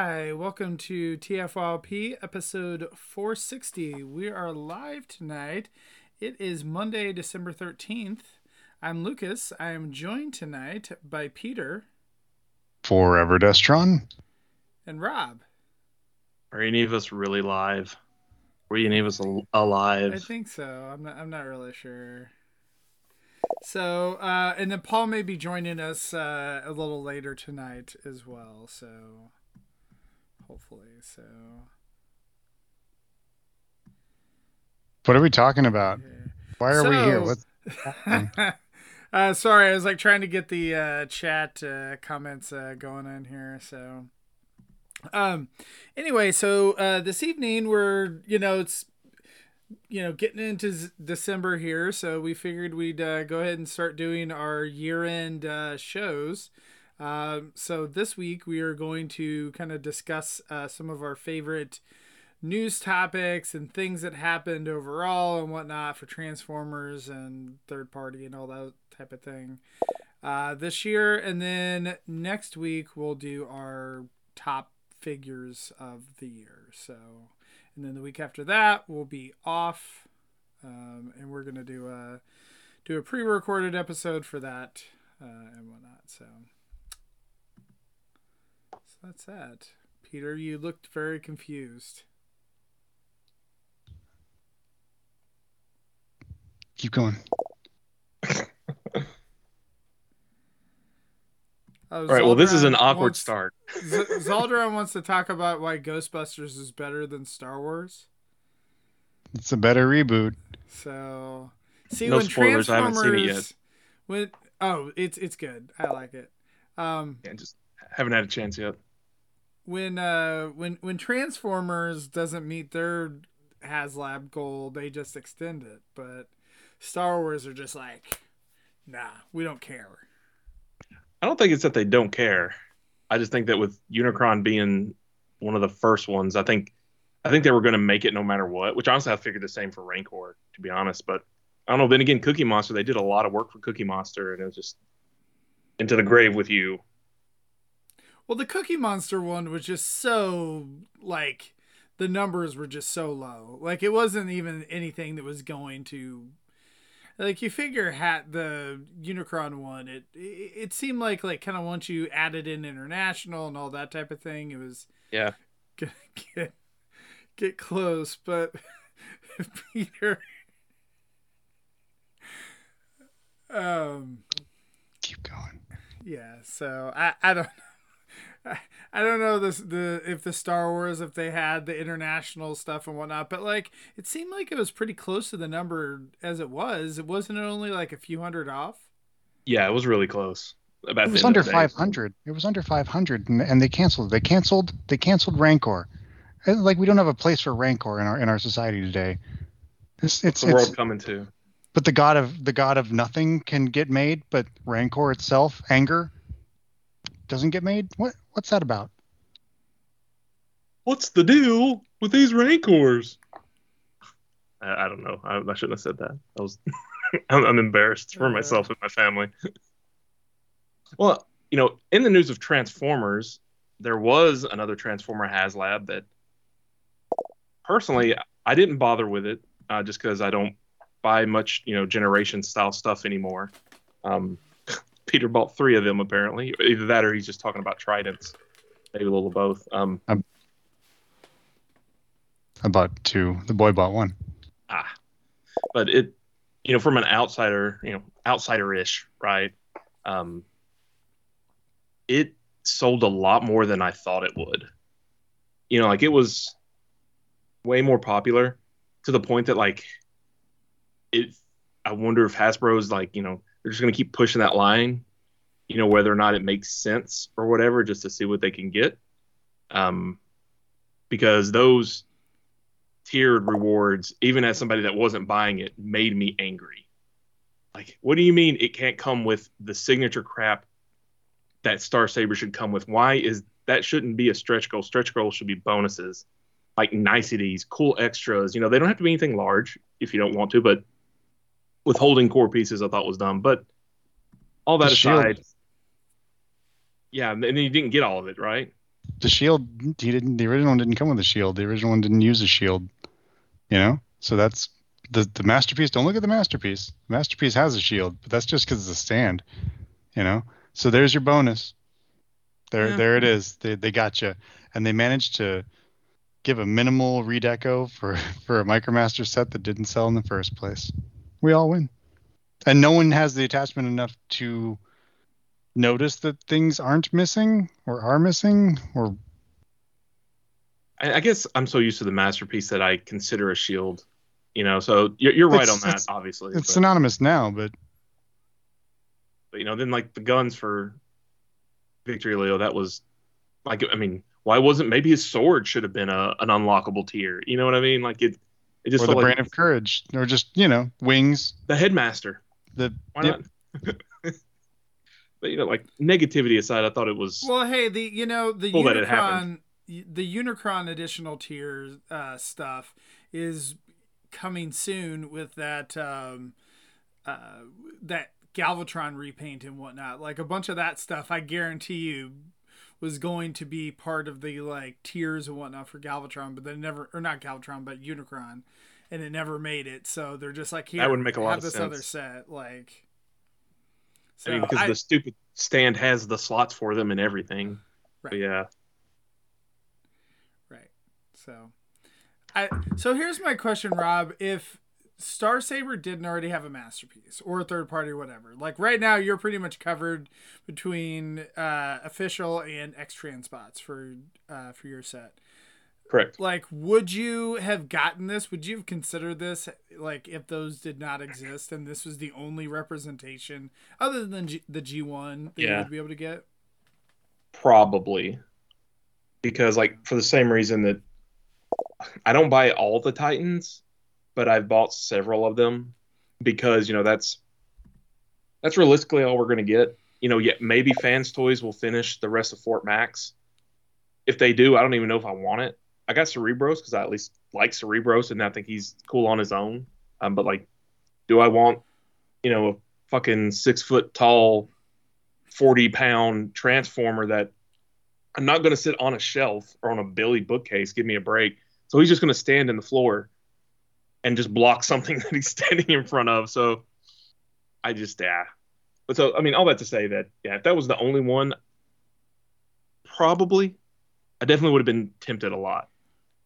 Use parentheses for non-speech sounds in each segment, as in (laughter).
Hi, welcome to TFYLP episode 460. We are live tonight. It is Monday, December 13th. I'm Lucas. I am joined tonight by Peter Forever Destron. and Rob. Are any of us really live? Were any of us al- I think so. I'm not I'm not really sure. So, uh and then Paul may be joining us uh a little later tonight as well, so hopefully. So, What are we talking about? Why are we here? So- What? (laughs) uh, sorry, I was like trying to get the uh, chat uh, comments uh, going on here. So, um, anyway, so uh, this evening we're you know it's you know getting into Z- December here, so we figured we'd uh, go ahead and start doing our year-end uh, shows. Um, so this week we are going to kind of discuss uh, some of our favorite news topics and things that happened overall and whatnot for Transformers and third party and all that type of thing uh, this year. And then next week we'll do our top figures of the year. So, and then the week after that we'll be off, um, and we're gonna do a do a pre-recorded episode for that uh, and whatnot. So, so that's that. Peter, you looked very confused. Keep going. (laughs) Oh, All right. Well, this is an awkward wants- start. Z- Zaldron wants to talk about why Ghostbusters is better than Star Wars. It's a better reboot. So, see No when spoilers, I haven't seen it yet. When oh, it's it's good. I like it. Um, Yeah, just haven't had a chance yet. When uh when when Transformers doesn't meet their HasLab goal, they just extend it. But Star Wars are just like, nah, we don't care. I don't think it's that they don't care. I just think that with Unicron being one of the first ones, I think I think they were going to make it no matter what. Which honestly, I figured the same for Rancor, to be honest. But I don't know. Then again, Cookie Monster, they did a lot of work for Cookie Monster, and it was just into the grave with you. Well, the Cookie Monster one was just so like the numbers were just so low. Like it wasn't even anything that was going to like you figure hat the Unicron one. It it, it seemed like like kind of once you added in international and all that type of thing, it was Yeah. (laughs) gonna get get close. But (laughs) Peter, um, Keep going. yeah. So I I don't. I- (laughs) I don't know this the if the Star Wars if they had the international stuff and whatnot, but like it seemed like it was pretty close to the number as it was. It wasn't only like a few hundred off. Yeah, it was really close. About It was under of the day. 500. It was under 500, and, and they canceled. They canceled. They canceled Rancor. And, Like we don't have a place for Rancor in our in our society today. It's it's, the world it's coming to? but the god of the god of nothing can get made, but Rancor itself, anger, doesn't get made. What what's that about? What's the deal with these Rancors? I, I don't know. I, I shouldn't have said that. I was. (laughs) I'm, I'm embarrassed for myself and my family. (laughs) well, you know, in the news of Transformers, there was another Transformer HasLab that, personally, I didn't bother with it uh, just because I don't buy much, you know, generation style stuff anymore. Um, Peter bought three of them apparently. Either that or he's just talking about Tridents. Maybe a little of both. Um, I bought two. The boy bought one. Ah, but it, you know, from an outsider, you know, outsider-ish, right? Um, it sold a lot more than I thought it would. You know, like it was way more popular to the point that like it. I wonder if Hasbro's like, you know, they're just going to keep pushing that line, you know, whether or not it makes sense or whatever, just to see what they can get. Um, because those tiered rewards, even as somebody that wasn't buying it, made me angry. Like, what do you mean it can't come with the signature crap that Star Saber should come with? Why is that shouldn't be a stretch goal? Stretch goals should be bonuses, like niceties, cool extras. You know, they don't have to be anything large if you don't want to, but withholding core pieces I thought was dumb. But all that The shield. aside, yeah, and then you didn't get all of it, right? The shield, he didn't. The original one didn't come with a shield. The original one didn't use a shield. You know, so that's the the masterpiece. Don't look at the masterpiece. The masterpiece has a shield, but that's just because it's a stand. You know, so there's your bonus. There, Yeah. there it is. They they got you, and they managed to give a minimal redeco for (laughs) for a MicroMaster set that didn't sell in the first place. We all win, and no one has the attachment enough to notice that things aren't missing or are missing or I, I guess I'm so used to the masterpiece that I consider a shield. You know, so you're, you're right It's- on that, it's- obviously. it's but, synonymous now. But but, you know, then like the guns for Victory Leo, that was like, I mean, why wasn't maybe his sword should have been a, an unlockable tier? You know what I mean? Like it, it just or the felt like brain of courage or just you know wings. the headmaster. The Why Yep. not? (laughs) but you know, like negativity aside, I thought it was Well, hey, the you know the Cool it Unicron, the Unicron additional tier uh, stuff is coming soon with that um, uh, that Galvatron repaint and whatnot. Like a bunch of that stuff, I guarantee you was going to be part of the like tiers and whatnot for Galvatron, but then never or not Galvatron, but Unicron, and it never made it. So they're just like here, That would make a lot have of this sense. other set, like. So I mean, because I- the stupid stand has the slots for them and everything. But yeah, Right. So, I so here's my question, Rob. If Star Saber didn't already have a masterpiece or a third party or whatever, like right now you're pretty much covered between uh, official and X spots for uh, for your set. correct. Like, would you have gotten this? Would you have considered this? Like, if those did not exist and this was the only representation other than G- the G one that you would be able to get? Probably. Because like for the same reason that I don't buy all the Titans, but I've bought several of them because, you know, that's that's realistically all we're gonna get. You know, yet maybe fans toys will finish the rest of Fort Max. If they do, I don't even know if I want it. I got Cerebros because I at least like Cerebros and I think he's cool on his own. Um, but like, do I want, you know, a fucking six foot tall, forty pound transformer that I'm not going to sit on a shelf or on a Billy bookcase. Give me a break. So he's just going to stand in the floor and just block something (laughs) that he's standing in front of. So I just, yeah. But so, I mean, all that to say that, yeah, if that was the only one, probably, I definitely would have been tempted a lot,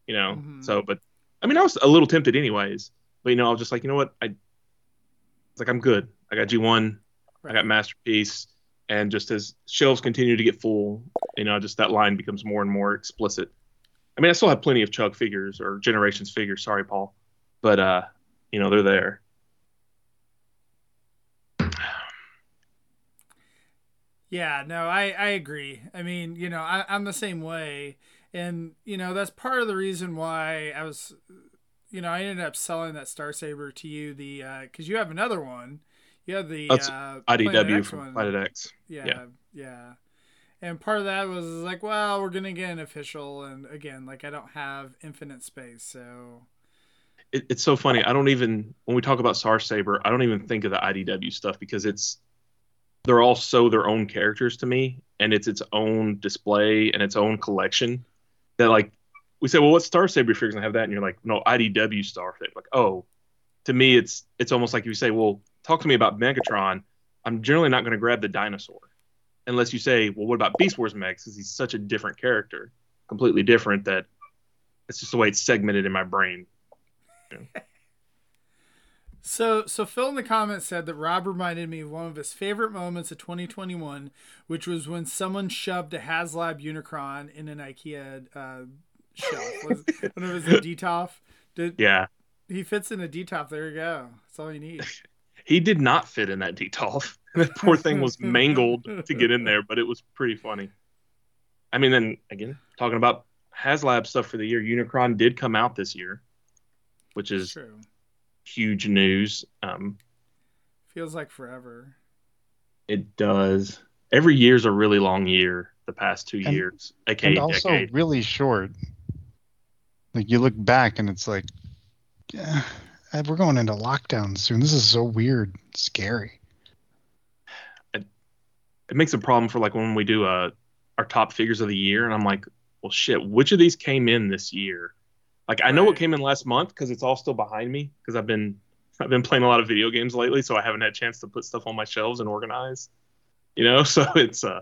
you know? Mhm. So, but I mean, I was a little tempted anyways. But, you know, I was just like, you know what? I, it's like, I'm good. I got G1, I got Masterpiece and just as shelves continue to get full, you know, just that line becomes more and more explicit. I mean, I still have plenty of Chug figures or Generations figures. Sorry, Paul, but uh, you know, they're there. Yeah, no, I, I agree. I mean, you know, I, I'm the same way. And, you know, that's part of the reason why I was, you know, I ended up selling that Star Saber to you, the, uh, cause you have another one. You have the, That's uh, IDW X from one. Planet X. Yeah, yeah. yeah. And part of that was like, well, we're going to get an official. And again, like, I don't have infinite space. So, It, it's so funny. I don't even when we talk about Star Saber, I don't even think of the IDW stuff because it's they're all so their own characters to me, and it's its own display and its own collection. That like we say, well, what Star Saber gonna have that? And you're like, no, IDW Star Saber. Like, oh, to me, it's it's almost like you say, well, talk to me about Megatron. I'm generally not going to grab the dinosaur unless you say, well, what about Beast Wars Megs? Because he's such a different character, completely different. That it's just the way it's segmented in my brain. (laughs) So, so Phil in the comments said that Rob reminded me of one of his favorite moments of 2021, which was when someone shoved a HasLab Unicron in an IKEA uh, shelf. Was, (laughs) when it was a Detolf. Did, Yeah, He fits in a Detolf. There you go. That's all you need. (laughs) he did not fit in that detolf. That poor thing was mangled to get in there, but it was pretty funny. I mean, then again, talking about HasLab stuff for the year, Unicron did come out this year, which is True. huge news. Um, Feels like forever. it does. Every year's a really long year. The past two And- years, aka and also decade. really short. Like you look back and it's like, yeah, we're going into lockdown soon. This is so weird, scary. it makes a problem for like when we do uh our top figures of the year and i'm like well shit which of these came in this year like i know what came in last month because it's all still behind me because i've been i've been playing a lot of video games lately so i haven't had a chance to put stuff on my shelves and organize you know? (laughs) So it's uh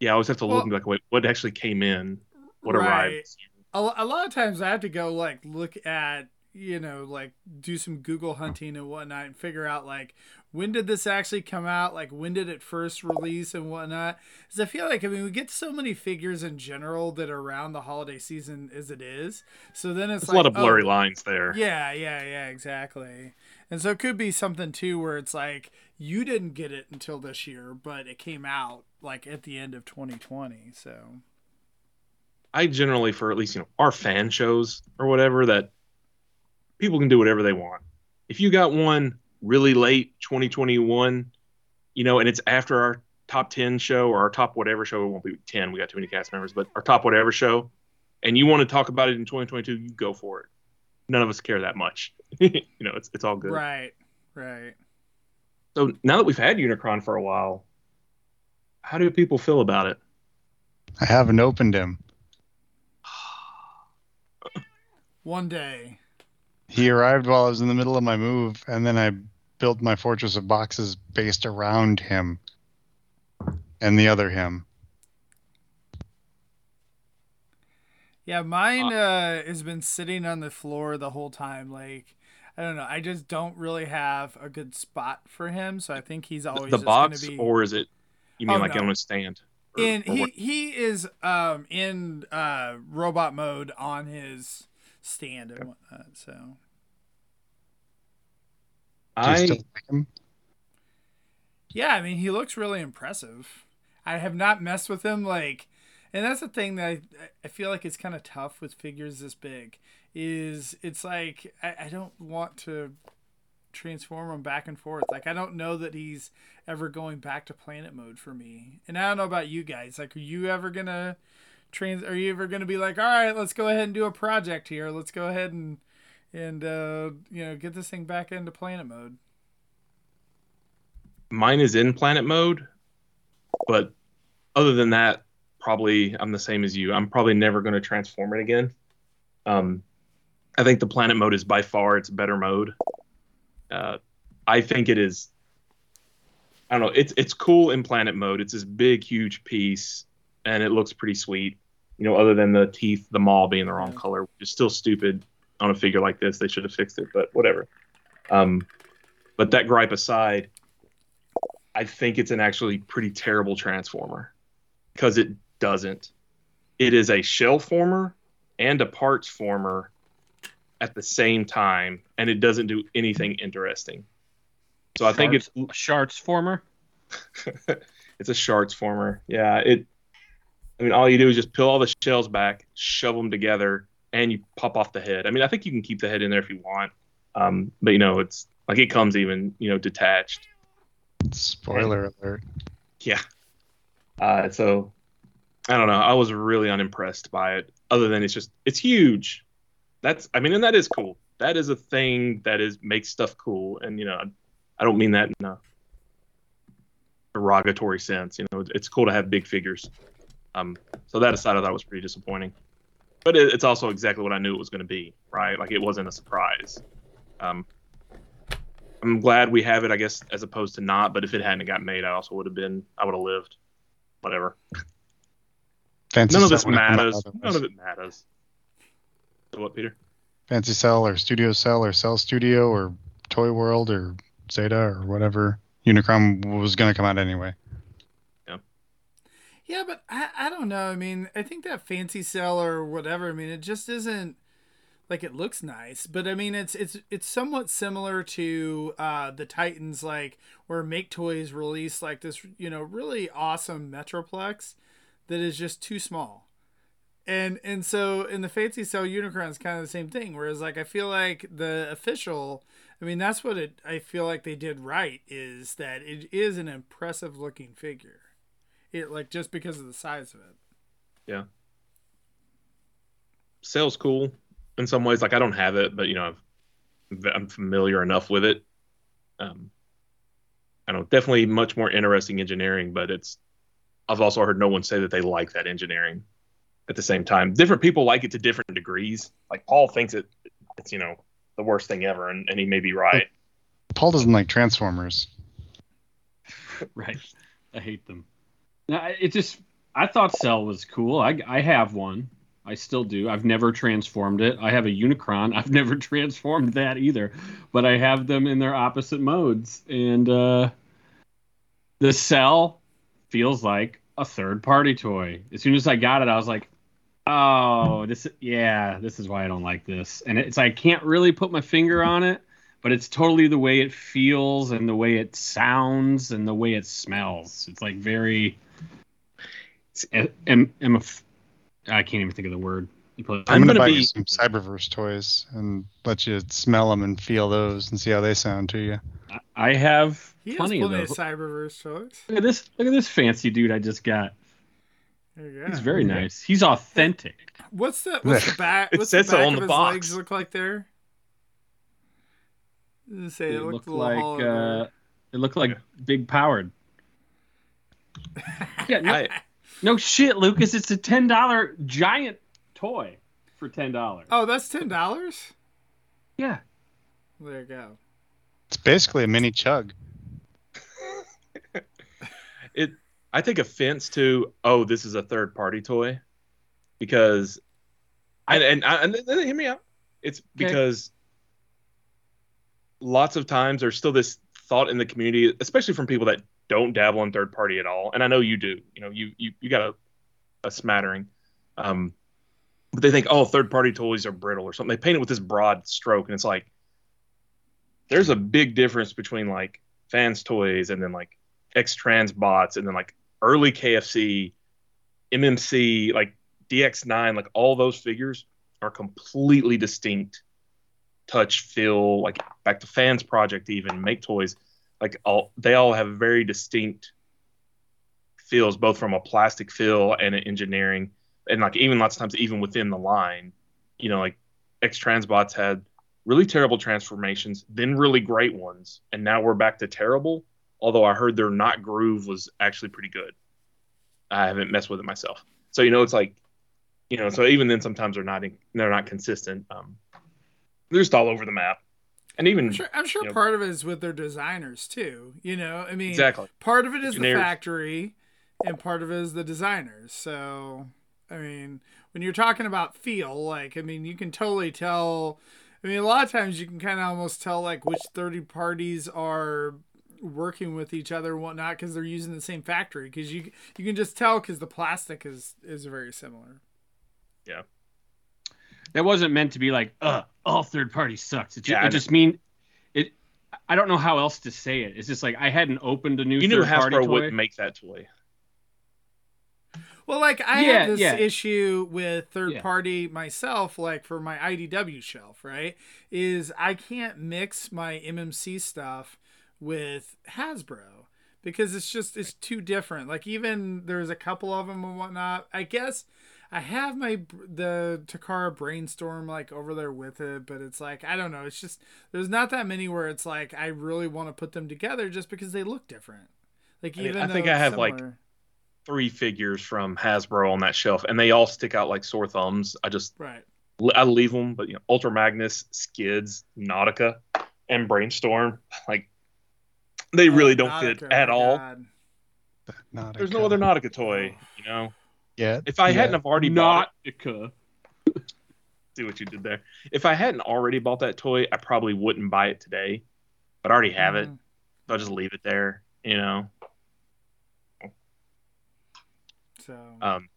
yeah i always have to look Well- and be like wait what actually came in? What Right. arrived a, a lot of times I have to go like look at you know like do some Google hunting and whatnot and figure out like when did this actually come out? Like when did it first release and whatnot? Because I feel like I mean we get so many figures in general that are around the holiday season as it is. So then it's There's like a lot of blurry oh, lines there. Yeah yeah yeah exactly. And so it could be something too where it's like you didn't get it until this year but it came out like at the end of 2020 so. I generally, for at least you know our fan shows or whatever, that people can do whatever they want. If you got one really late 2021, you know, and it's after our top 10 show or our top whatever show, it won't be 10. We got too many cast members, but our top whatever show, and you want to talk about it in 2022, you go for it. None of us care that much. (laughs) you know, it's it's all good. right right So now that we've had Unicron for a while, how do people feel about it? I haven't opened him. one day He arrived while I was in the middle of my move, and then I built my fortress of boxes based around him and the other him. Yeah, mine uh, has been sitting on the floor the whole time. Like, I don't know. I just don't really have a good spot for him, so I think he's always the just box, be. or is it? You mean Oh, like no. on a stand? Or- in or he he is um in uh robot mode on his stand and whatnot. So I like yeah, I mean he looks really impressive. I have not messed with him like, and that's the thing that I, I feel like it's kind of tough with figures this big. Is it's like I, I don't want to transform him back and forth. Like I don't know that he's ever going back to planet mode for me. And I don't know about you guys. Like, are you ever gonna trans? Are you ever gonna be like, all right, let's go ahead and do a project here. Let's go ahead and and uh, you know get this thing back into planet mode. mine is in planet mode, but other than that, probably I'm the same as you. I'm probably never going to transform it again. Um, I think the planet mode is by far its better mode. Uh, I think it is. I don't know. It's it's cool in planet mode. It's this big, huge piece, and it looks pretty sweet. You know, other than the teeth, the maw being the wrong color, which is still stupid on a figure like this. They should have fixed it, but whatever. Um, but that gripe aside, I think it's an actually pretty terrible transformer because it doesn't. It is a shell former and a parts former at the same time, and it doesn't do anything interesting. So I think it's Sharts former. (laughs) it's a shards former. Yeah, it. I mean, all you do is just peel all the shells back, shove them together, and you pop off the head. I mean, I think you can keep the head in there if you want, um, but you know, it's like it comes even you know detached. Spoiler alert. Yeah. Uh, so I don't know. I was really unimpressed by it. Other than it's just it's huge. That's I mean, and that is cool. That is a thing that is makes stuff cool. And you know, I don't mean that in a derogatory sense. You know, it's cool to have big figures. Um, so that aside, I thought was pretty disappointing. But it, it's also exactly what I knew it was going to be. Right? Like it wasn't a surprise. Um, I'm glad we have it, I guess, as opposed to not. But if it hadn't got made, I also would have been, I would have lived. Whatever. Fancy None of this would have come out matters. None of it matters. So what, Peter? Fancy Cell or Studio Cell or Cell Studio or Toy World or Zeta or whatever, Unicron was going to come out anyway. Yeah, but I, I don't know. I mean, I think that fancy cell or whatever. I mean, it just isn't like it looks nice, but I mean, it's it's it's somewhat similar to uh, the Titans, like where Make Toys released like this, you know, really awesome Metroplex that is just too small. And and so in the fancy cell Unicron is kind of the same thing. Whereas like I feel like the official, I mean, that's what it. I feel like they did right is that it is an impressive looking figure it like just because of the size of it. Yeah. Sale's cool in some ways. Like I don't have it, but you know, i am familiar enough with it. Um, I don't definitely much more interesting engineering, but it's. I've also heard no one say that they like that engineering. At the same time, different people like it to different degrees. Like Paul thinks it, it's you know the worst thing ever, and, and he may be right. Paul doesn't like Transformers. (laughs) right. I hate them. It just I thought Cell was cool. I I have one. I still do. I've never transformed it. I have a Unicron. (laughs) I've never transformed that either, but I have them in their opposite modes. And uh, the Cell feels like a third party toy. As soon as I got it, I was like, "Oh, this yeah, this is why I don't like this." And it's I can't really put my finger on it, but it's totally the way it feels and the way it sounds and the way it smells. It's like very am, am a f- I can't even think of the word. I'm, I'm gonna, gonna buy be... you some Cyberverse toys and let you smell them and feel those and see how they sound to you. I have he plenty, plenty of those. Cyberverse toys. Look at this! Look at this fancy dude I just got. He's very nice. He's authentic. What's the (laughs) what's the back? What's the back on of the his box. legs look like there? Say it, it looked, like uh, it looked like big powered. (laughs) yeah, no, I, no shit, Lucas. It's a ten dollar giant toy for ten dollars. Oh, that's ten dollars. Yeah. There you go. It's basically a mini chug. (laughs) it. I take offense to. Oh, this is a third party toy, because, I and and, and hear me out. It's okay. because lots of times there's still this thought in the community, especially from people that don't dabble in third party at all, and I know you do. You know, you you you got a a smattering. Um, but they think, oh, third party toys are brittle or something. They paint it with this broad stroke, and it's like there's a big difference between like fans toys and then like X Trans bots and then like early KFC, MMC, like DX9, like all those figures are completely distinct touch, feel, like back to fans project even make toys like all they all have very distinct feels both from a plastic feel and an engineering and like even lots of times even within the line. You know like x transbots had really terrible transformations then really great ones and now we're back to terrible although i heard their not groove was actually pretty good. I haven't messed with it myself. So you know it's like you know so even then sometimes they're not they're not consistent. Um they're just all over the map and even I'm sure, I'm sure part know, of it is with their designers too. You know, I mean, exactly. Part of it is Engineers. the factory, and part of it is the designers. So, I mean, when you're talking about feel, like, I mean, you can totally tell. I mean, a lot of times you can kind of almost tell like which third parties are working with each other and whatnot because they're using the same factory. Because you you can just tell because the plastic is is very similar. Yeah that wasn't meant to be like, uh, all third party sucks. It, just, yeah, it just mean it. I don't know how else to say it. It's just like I hadn't opened a new. You knew Hasbro wouldn't make that toy. Well, like I yeah, have this yeah. issue with third yeah. party myself, like for my IDW shelf, right? Is I can't mix my MMC stuff with Hasbro because it's just it's too different. Like even there's a couple of them and whatnot. I guess I have my the Takara brainstorm like over there with it, but it's like I don't know. It's just there's not that many where it's like I really want to put them together just because they look different. Like even I, mean, I think I have similar... like three figures from Hasbro on that shelf, and they all stick out like sore thumbs. I just right. I leave them, but you know, Ultra Magnus, Skids, Nautica, and Brainstorm, (laughs) like they really oh, don't Nautica, fit at all. There's no other Nautica toy, oh. you know. Yeah. If I yeah. hadn't have already bought it, (laughs) see what you did there. If I hadn't already bought that toy, I probably wouldn't buy it today. but I already have it. Mhm. So I'll just leave it there. You know. So, Um.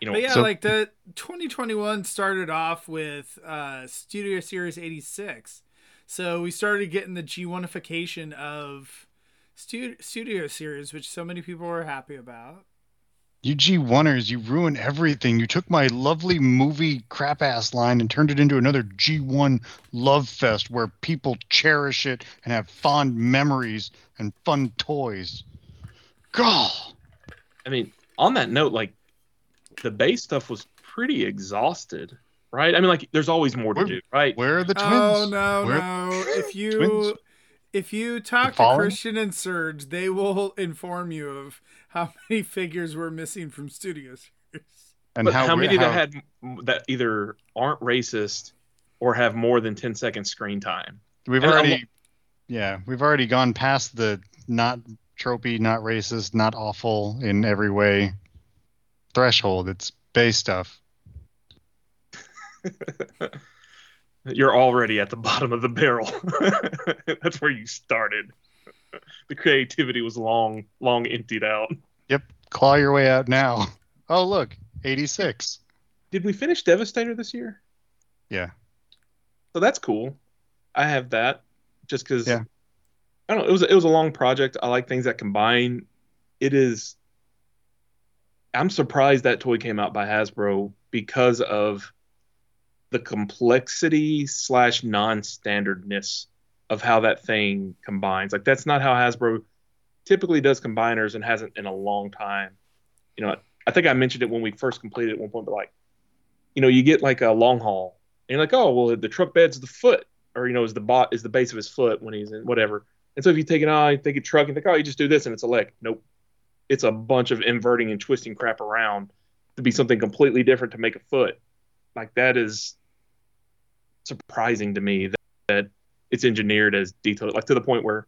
You know. but yeah, So- like the 2021 started off with uh, Studio Series 86. So we started getting the G1ification of stu- Studio Series, which so many people were happy about. You G1ers, you ruined everything. You took my lovely movie crap ass line and turned it into another G1 love fest where people cherish it and have fond memories and fun toys. God. I mean, on that note, like the base stuff was pretty exhausted, right? I mean, like there's always more to Where- do, right? Where are the oh, twins? Oh no, Where- no! If you Twins? if you talk to Christian and Serge, they will (laughs) inform you of how (laughs) many figures were missing from Studio Series. And but how, many how- that had that either aren't racist or have more than 10 seconds screen time? We've and already, I'm- yeah, we've already gone past the not tropey, not racist, not awful in every way threshold. It's base stuff. (laughs) You're already at the bottom of the barrel. (laughs) That's where you started. (laughs) The creativity was long, long emptied out. Yep, claw your way out now. Oh, look, 86. Did we finish Devastator this year? Yeah. So that's cool. I have that just because Yeah. I don't know. It was it was a long project. I like things that combine. It is. I'm surprised that toy came out by Hasbro because of the complexity slash non-standardness of how that thing combines. Like that's not how Hasbro typically does combiners and hasn't in a long time. You know, I think I mentioned it when we first completed at one point, but like, you know, you get like a long haul, and you're like, oh, well, the truck bed's the foot, or you know, is the bot is the base of his foot when he's in whatever. And so if you take an eye, take a truck, and think, oh, you just do this, and it's a leg. Nope, it's a bunch of inverting and twisting crap around to be something completely different to make a foot. Like that is surprising to me that, that it's engineered as detailed, like to the point where,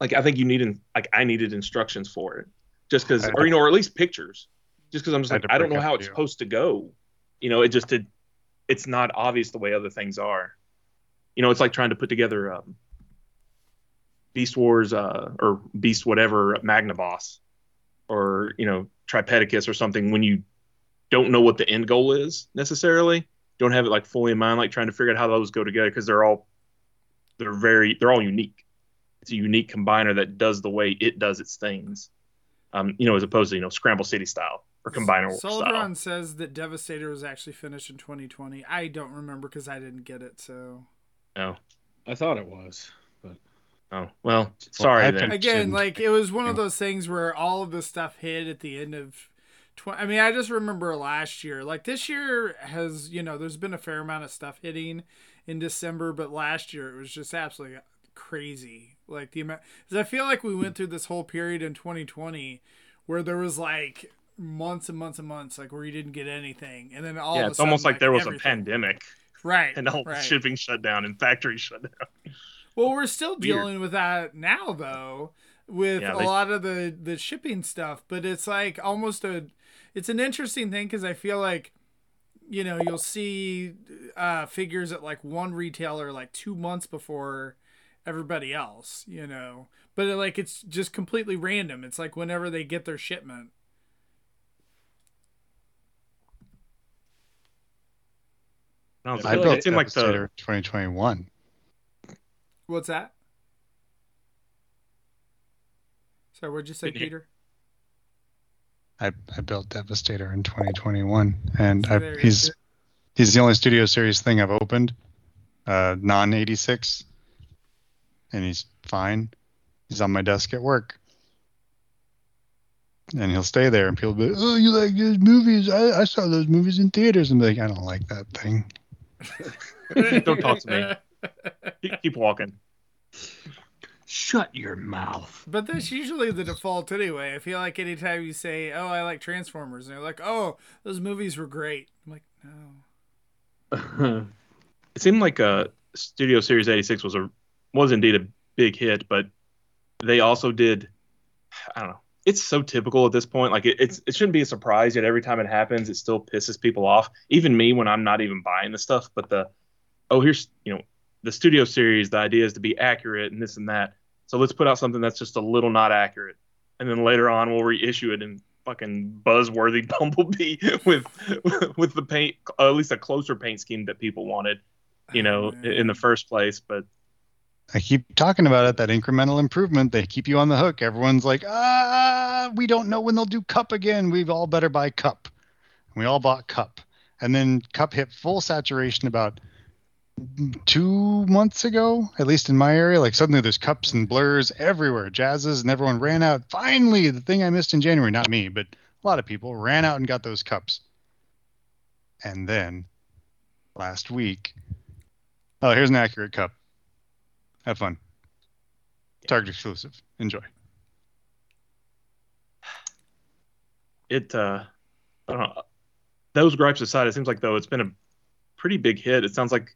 like I think you need, in, like I needed instructions for it, just because, or you know, or at least pictures, just because I'm just I like I don't know how it's video. supposed to go. You know, it just did. It's not obvious the way other things are. You know, it's like trying to put together um, Beast Wars uh, or Beast whatever Magnaboss or you know Tripredacus or something when you don't know what the end goal is necessarily. Don't have it like fully in mind, like trying to figure out how those go together because they're all they're very they're all unique. It's a unique combiner that does the way it does its things. Um, you know, as opposed to you know Scramble City style or Combiner style. Solidron says that Devastator was actually finished in 2020. I don't remember because I didn't get it. So Oh, I thought it was. oh, well, sorry I then. again, like it was one of those things where all of this stuff hit at the end of. Tw- I mean, I just remember last year. Like this year has, you know, there's been a fair amount of stuff hitting in December, but last year it was just absolutely crazy. Like the amount, because I feel like we went through this whole period in 2020 where there was like months and months and months, like where you didn't get anything, and then all yeah, of a it's almost sudden, like there was a pandemic right? and all right. shipping shut down and factories (laughs) shut down. Well, we're still Weird. dealing with that now, though, with Yeah, a lot of the the shipping stuff. But it's like almost a, it's an interesting thing because I feel like, you know, you'll see uh, figures at like one retailer like two months before everybody else, you know. But it, like it's just completely random. It's like whenever they get their shipment. I I like- built it seemed like the 2021. What's that? Sorry, what'd you say, Didn't hear- Peter? I, I built Devastator in 2021, and I, there you he's he's the only Studio Series thing I've opened, uh, non 86, and he's fine. He's on my desk at work, and he'll stay there. And people be, like, "Oh, you like those movies? I, I saw those movies in theaters." And be like, "I don't like that thing." (laughs) Don't talk to me. (laughs) keep, keep walking. Shut your mouth. But that's usually the default anyway. I feel like anytime you say, "Oh, I like Transformers," and they're like, "Oh, those movies were great," I'm like, "No." (laughs) It seemed like uh, Studio Series 86 was a was indeed a big hit, but they also did. I don't know. It's so typical at this point. Like it, it's it shouldn't be a surprise. Yet every time it happens, it still pisses people off. Even me when I'm not even buying the stuff. But the oh here's you know the studio series, the idea is to be accurate and this and that. So let's put out something that's just a little not accurate, and then later on we'll reissue it in fucking buzzworthy (laughs) Bumblebee with with the paint, at least a closer paint scheme that people wanted, you know, Oh, in the first place. But I keep talking about it, that incremental improvement. They keep you on the hook. Everyone's like, ah, we don't know when they'll do Kup again. We've all better buy Kup. We all bought Kup. And then Kup hit full saturation about two months ago, at least in my area. Like suddenly there's Kups and Blurrs everywhere, jazzes, and everyone ran out. Finally, the thing I missed in January, not me, but a lot of people ran out and got those Kups. And then last week, oh, here's an accurate Kup. Have fun. Target exclusive. Enjoy. it, uh, I don't know. Those gripes aside, it seems like though it's been a pretty big hit. It sounds like,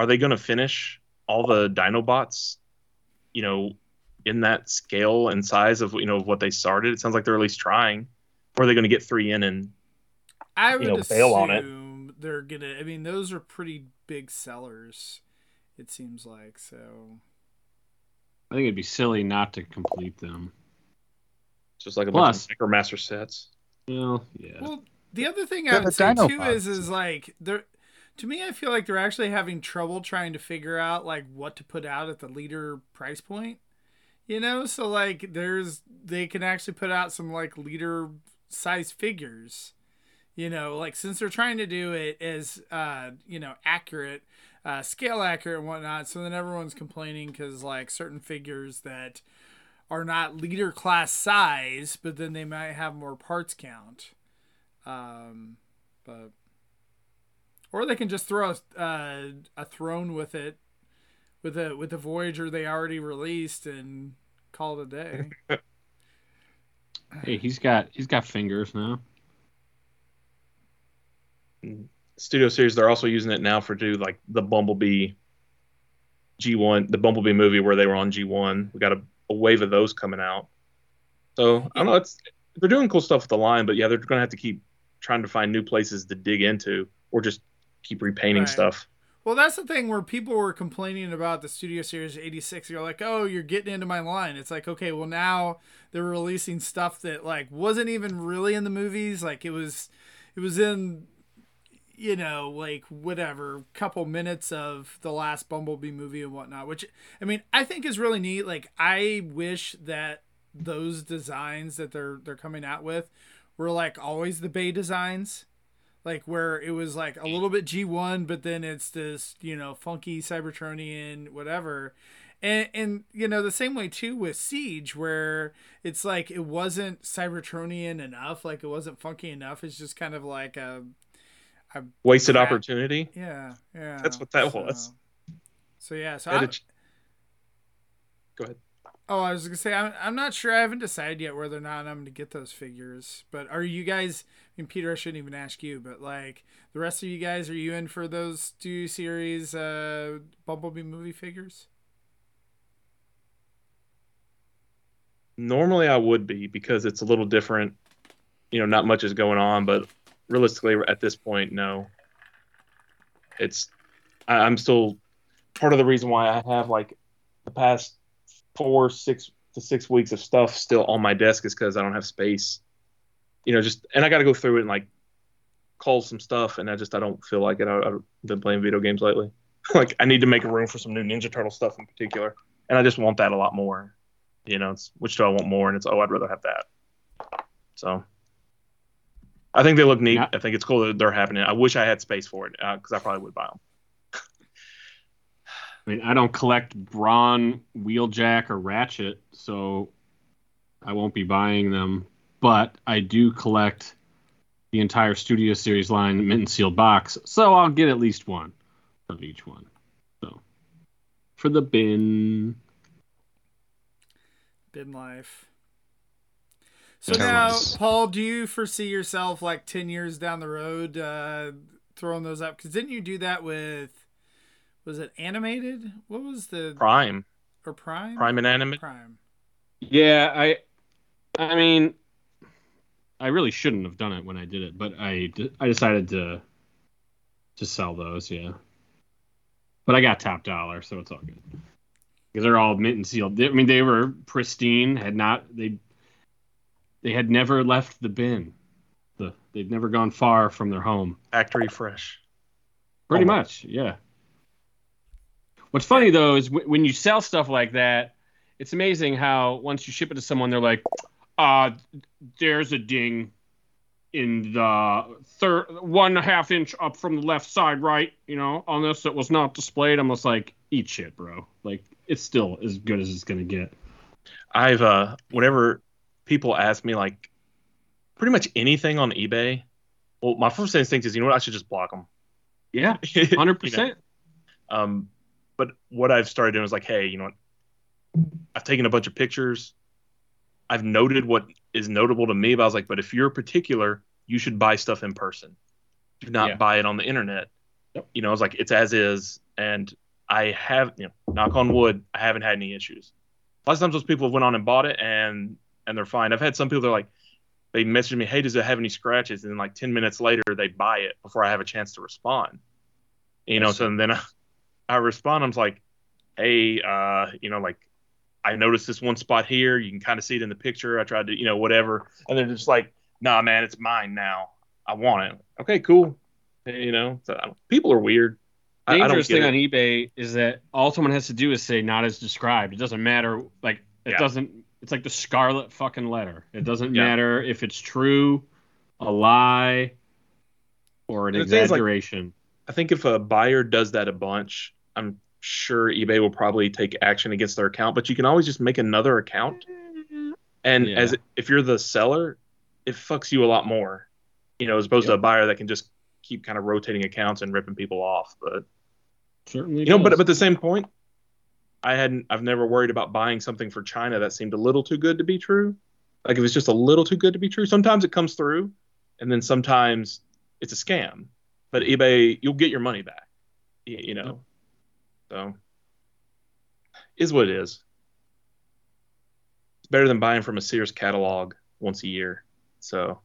are they going to finish all the Dinobots, you know, in that scale and size of you know of what they started? It sounds like they're at least trying. Or are they going to get three in and I would you know, bail on it. assume they're gonna. I mean, those are pretty big sellers. It seems like so. I think it'd be silly not to complete them. just like a Plus- bunch of Micromaster sets? Well, yeah. Well, the other thing I would say Dino too is is like they're to me I feel like they're actually having trouble trying to figure out like what to put out at the leader price point. You know, so like there's they can actually put out some like leader size figures. You know, like since they're trying to do it as uh, you know, accurate, uh, scale accurate and whatnot, so then everyone's complaining because like certain figures that are not leader class size, but then they might have more parts count. Um, but or they can just throw a, uh, a throne with it, with a with a Voyager they already released and call it a day. (laughs) hey, he's got he's got fingers now. Studio series, they're also using it now for do like the Bumblebee G1, the Bumblebee movie where they were on G1. We got a, a wave of those coming out. So I don't know. It's they're doing cool stuff with the line, but yeah, they're going to have to keep trying to find new places to dig into, or just keep repainting Right. stuff. well, that's the thing where people were complaining about the Studio Series 86. You're like, oh, you're getting into my line. It's like, okay, well now they're releasing stuff that like wasn't even really in the movies. Like it was, it was in you know, like whatever, couple minutes of the last Bumblebee movie and whatnot, which I mean, I think is really neat. Like, I wish that those designs that they're they're coming out with were like always the Bay designs, like where it was like a little bit G one, but then it's this you know funky Cybertronian whatever. And, and you know the same way too with Siege, where it's like it wasn't Cybertronian enough, like it wasn't funky enough. It's just kind of like a Wasted Crap. opportunity. yeah, yeah. That's what that so, was. So yeah, so I, Go ahead. Oh, I was gonna say I'm, I'm not sure. I haven't decided yet whether or not I'm gonna get those figures. But are you guys? I mean, Peter, I shouldn't even ask you, but like the rest of you guys, are you in for those two series uh, Bumblebee movie figures? Normally, I would be because it's a little different. You know, not much is going on, but realistically, at this point, no. It's I, I'm still part of the reason why I have like the past four, six to six weeks of stuff still on my desk is because I don't have space. You know, just and I got to go through it and like call some stuff, and I just I don't feel like it. I, I've been playing video games lately. (laughs) like I need to make room for some new Ninja Turtle stuff in particular, and I just want that a lot more. You know, it's which do I want more? And it's oh, I'd rather have that. So I think they look neat. Yeah. I think it's cool that they're happening. I wish I had space for it uh, because I probably would buy them. I mean, I don't collect Brawn, Wheeljack, or Ratchet, so I won't be buying them. But I do collect the entire Studio Series line mint and sealed box, so I'll get at least one of each one. So for the bin, Bin life. So Ten now, months. Paul, do you foresee yourself like ten years down the road uh, throwing those up? Because didn't you do that with? Was it animated? What was the Prime, or Prime? Prime and Animate. Prime. yeah, I, I mean, I really shouldn't have done it when I did it, but I I decided to, to sell those, yeah. but I got top dollar, so it's all good. Because they're all mint and sealed. I mean, they were pristine. Had not they they had never left the bin. The they'd never gone far from their home. Factory fresh. Pretty Almost. much, yeah. What's funny though is w- when you sell stuff like that, it's amazing how once you ship it to someone, they're like, "Uh, there's a ding in the third one and a half inch up from the left side, right? You know, on this that was not displayed." I'm just like, "Eat shit, bro." Like it's still as good as it's gonna get. I've uh whenever people ask me like pretty much anything on eBay, well, my first instinct is you know what I should just block them. Yeah, (laughs) hundred percent. Um, but what I've started doing is like, hey, you know what? I've taken a bunch of pictures. I've noted what is notable to me, but I was like, but if you're particular, you should buy stuff in person. Do not Yeah. buy it on the internet. Yep. You know, I was like, it's as is, and I have, you know, knock on wood, I haven't had any issues. A lot of times those people have went on and bought it and and they're fine. I've had some people that are like, they message me, hey, does it have any scratches? And then like ten minutes later, they buy it before I have a chance to respond. You know, so then I, I respond. I'm like, hey, uh, you know, like I noticed this one spot here. You can kind of see it in the picture. I tried to, you know, whatever. And they're just like, nah, man, it's mine now. I want it. Okay, cool. You know, so I don't, people are weird. Dangerous thing it. on eBay is that all someone has to do is say "not as described." It doesn't matter. Like it Yeah. doesn't. It's like the scarlet fucking letter. It doesn't Yeah. matter if it's true, a lie, or an And the thing is, like- exaggeration. I think if a buyer does that a bunch, I'm sure eBay will probably take action against their account. But you can always just make another account, and Yeah. as if you're the seller, it fucks you a lot more, you know, as opposed to a buyer that can just keep kind of rotating accounts and ripping people off. But Certainly. you know, but does. but at the same point, I hadn't, I've never worried about buying something for China that seemed a little too good to be true. Like if it's just a little too good to be true, sometimes it comes through, and then sometimes it's a scam. But eBay, you'll get your money back. y- You know, so is what it is. It's better than buying from a Sears catalog once a year. So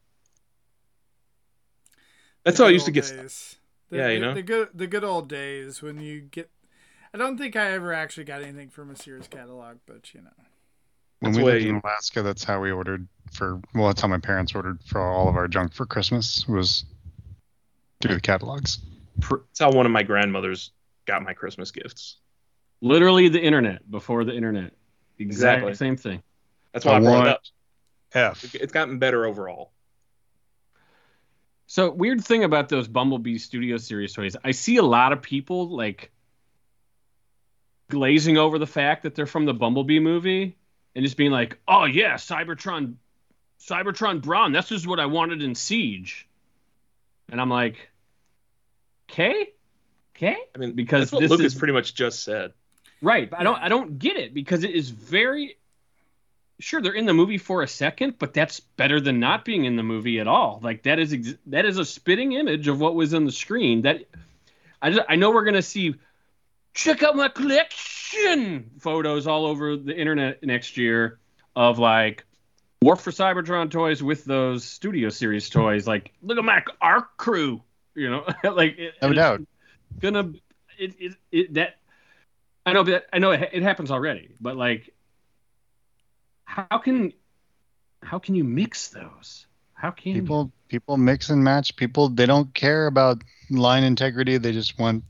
that's how I used to old get stuff. days. The, Yeah, you the- know? the good the good old days when you get. I don't think I ever actually got anything from a Sears catalog, but you know. When That's we why lived in Alaska, that's how we ordered for. Well, that's how my parents ordered for all of our junk for Christmas was through the catalogs. That's how one of my grandmothers got my Christmas gifts. literally the internet before the internet. Exactly Exactly. same thing. That's why I, I brought it up. F. It's gotten better overall. So weird thing about those Bumblebee Studio Series toys, I see a lot of people like glazing over the fact that they're from the Bumblebee movie and just being like, "Oh yeah, Cybertron, Cybertron Brawn. This is what I wanted in Siege," and I'm like, "Okay, okay," I mean, because that's what this Lucas is pretty much just said. Right, but I don't I don't get it because it is very sure they're in the movie for a second, but that's better than not being in the movie at all. Like that is ex- that is a spitting image of what was on the screen. That I just, I know we're gonna see check out my collection photos all over the internet next year of like War for Cybertron toys with those Studio Series toys. Like look at my Ark Crew, you know, (laughs) like it, No it's doubt. Gonna it, it, it that I know that I know it, it happens already, but like how can how can you mix those? How can you? People people mix and match. People they don't care about line integrity. They just want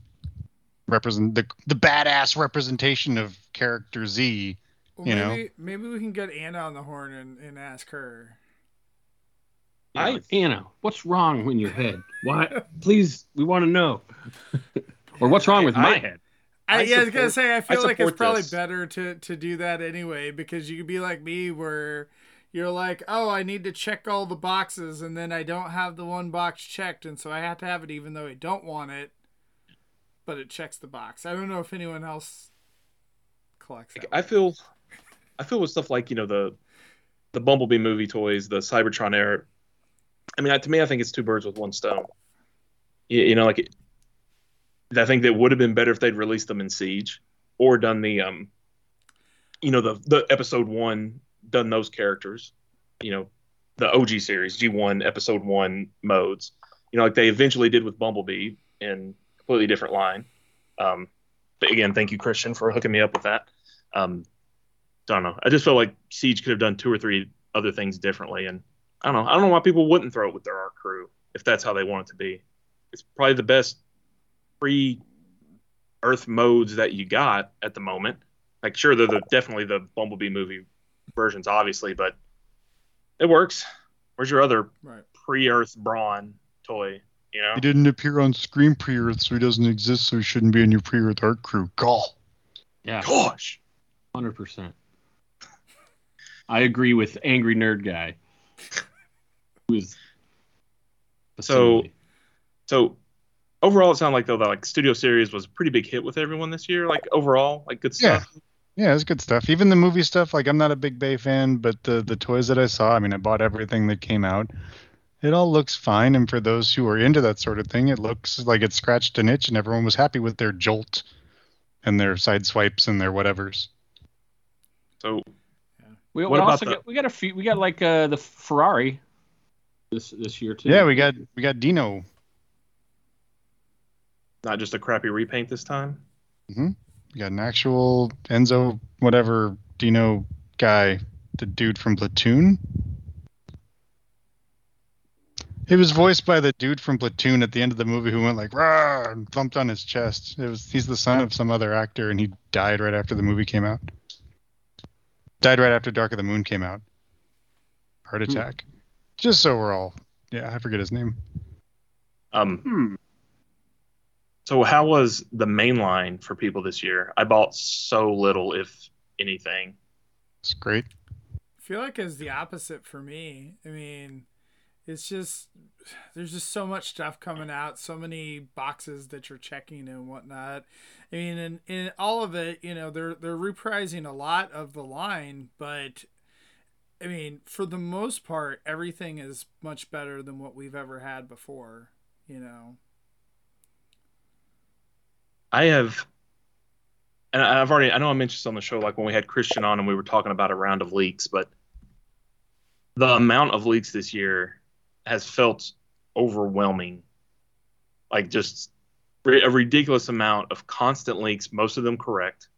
represent the the badass representation of character Z. Well, You know? maybe maybe we can get Anna on the horn and, and ask her. I, Anna, what's wrong with your head? Why? Please, we want to know. or what's wrong with my I- head? I, I yeah, I was gonna say I feel like it's probably this. better to to do that anyway because you could be like me where you're like, oh, I need to check all the boxes and then I don't have the one box checked and so I have to have it even though I don't want it, but it checks the box. I don't know if anyone else collects that. I feel, I feel with stuff like you know the, the Bumblebee movie toys, the Cybertron era. I mean, to me, I think it's two birds with one stone. You, you know, like it, I think that would have been better if they'd released them in Siege or done the um, you know, the the episode one, done those characters. You know, the OG series, G1 episode one modes. You know, like they eventually did with Bumblebee in completely different line. Um, but again, thank you, Christian, for hooking me up with that. Um, don't know. I just felt like Siege could have done two or three other things differently, and I don't know. I don't know why people wouldn't throw it with their Ark crew if that's how they want it to be. It's probably the best pre Earth modes that you got at the moment. Like, sure, they're the, definitely the Bumblebee movie versions, obviously, but it works. Where's your other Right. pre-Earth Brawn toy? You know, He didn't appear on screen pre-Earth, so he doesn't exist, so he shouldn't be in your pre-Earth Ark crew. Gall. Yeah, gosh. hundred percent. I agree with angry nerd guy. Who's So- So overall, it sounded like though that like Studio Series was a pretty big hit with everyone this year. Like overall, like good Yeah. stuff. Yeah, it's good stuff. Even the movie stuff, like I'm not a big Bay fan, but the the toys that I saw, I mean, I bought everything that came out. It all looks fine, and for those who are into that sort of thing, it looks like it scratched an itch, and everyone was happy with their jolt, and their side swipes and their whatevers. So we, What we about also the- got we got a few we got like uh, the Ferrari this this year too. Yeah, we got we got Dino. not just a crappy repaint this time. Mm-hmm. We got an actual Enzo whatever Dino guy, the dude from Platoon. He was voiced by the dude from Platoon at the end of the movie who went like rah and thumped on his chest. It was he's the son of some other actor and he died right after the movie came out. Died right after Dark of the Moon came out. Heart Hmm. attack. Just so we're all yeah, I forget his name. Um, Hmm. so how was the main line for people this year? I bought so little, if anything. It's great. I feel like it's the opposite for me. I mean, it's just there's just so much stuff coming out, so many boxes that you're checking and whatnot. I mean, and in all of it, you know, they're they're reprising a lot of the line, but I mean, for the most part, everything is much better than what we've ever had before. You know, I have, and I've already, I know I mentioned this on the show, like when we had Christian on and we were talking about a round of leaks, but the amount of leaks this year has felt overwhelming. Like just a ridiculous amount of constant leaks, most of them correct,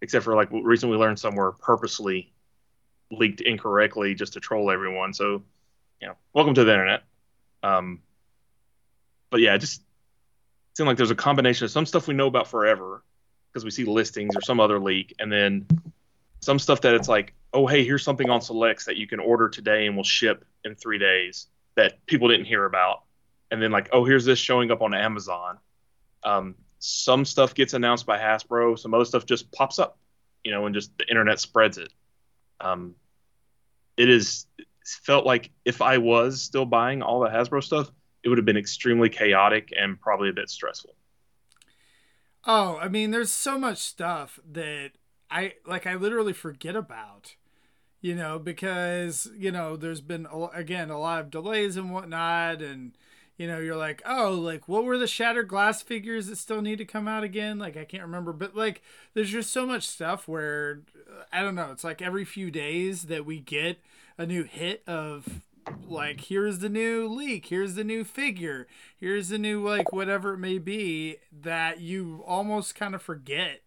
except for like recently we learned some were purposely leaked incorrectly just to troll everyone. So, you know, welcome to the internet. Um, but yeah, just seemed like there's a combination of some stuff we know about forever because we see listings or some other leak, and then some stuff that it's like, oh hey, here's something on selects that you can order today and will ship in three days that people didn't hear about, and then like, oh here's this showing up on Amazon. Um, some stuff gets announced by Hasbro, some other stuff just pops up, you know, and just the internet spreads it. Um, it is it's felt like if I was still buying all the Hasbro stuff, it would have been extremely chaotic and probably a bit stressful. Oh, I mean, there's so much stuff that I like. I literally forget about, you know, because you know there's been again a lot of delays and whatnot, and you know you're like, oh, like what were the shattered glass figures that still need to come out again? Like I can't remember, but like there's just so much stuff where I don't know. It's like every few days that we get a new hit of like here's the new leak here's the new figure here's the new like whatever it may be that you almost kind of forget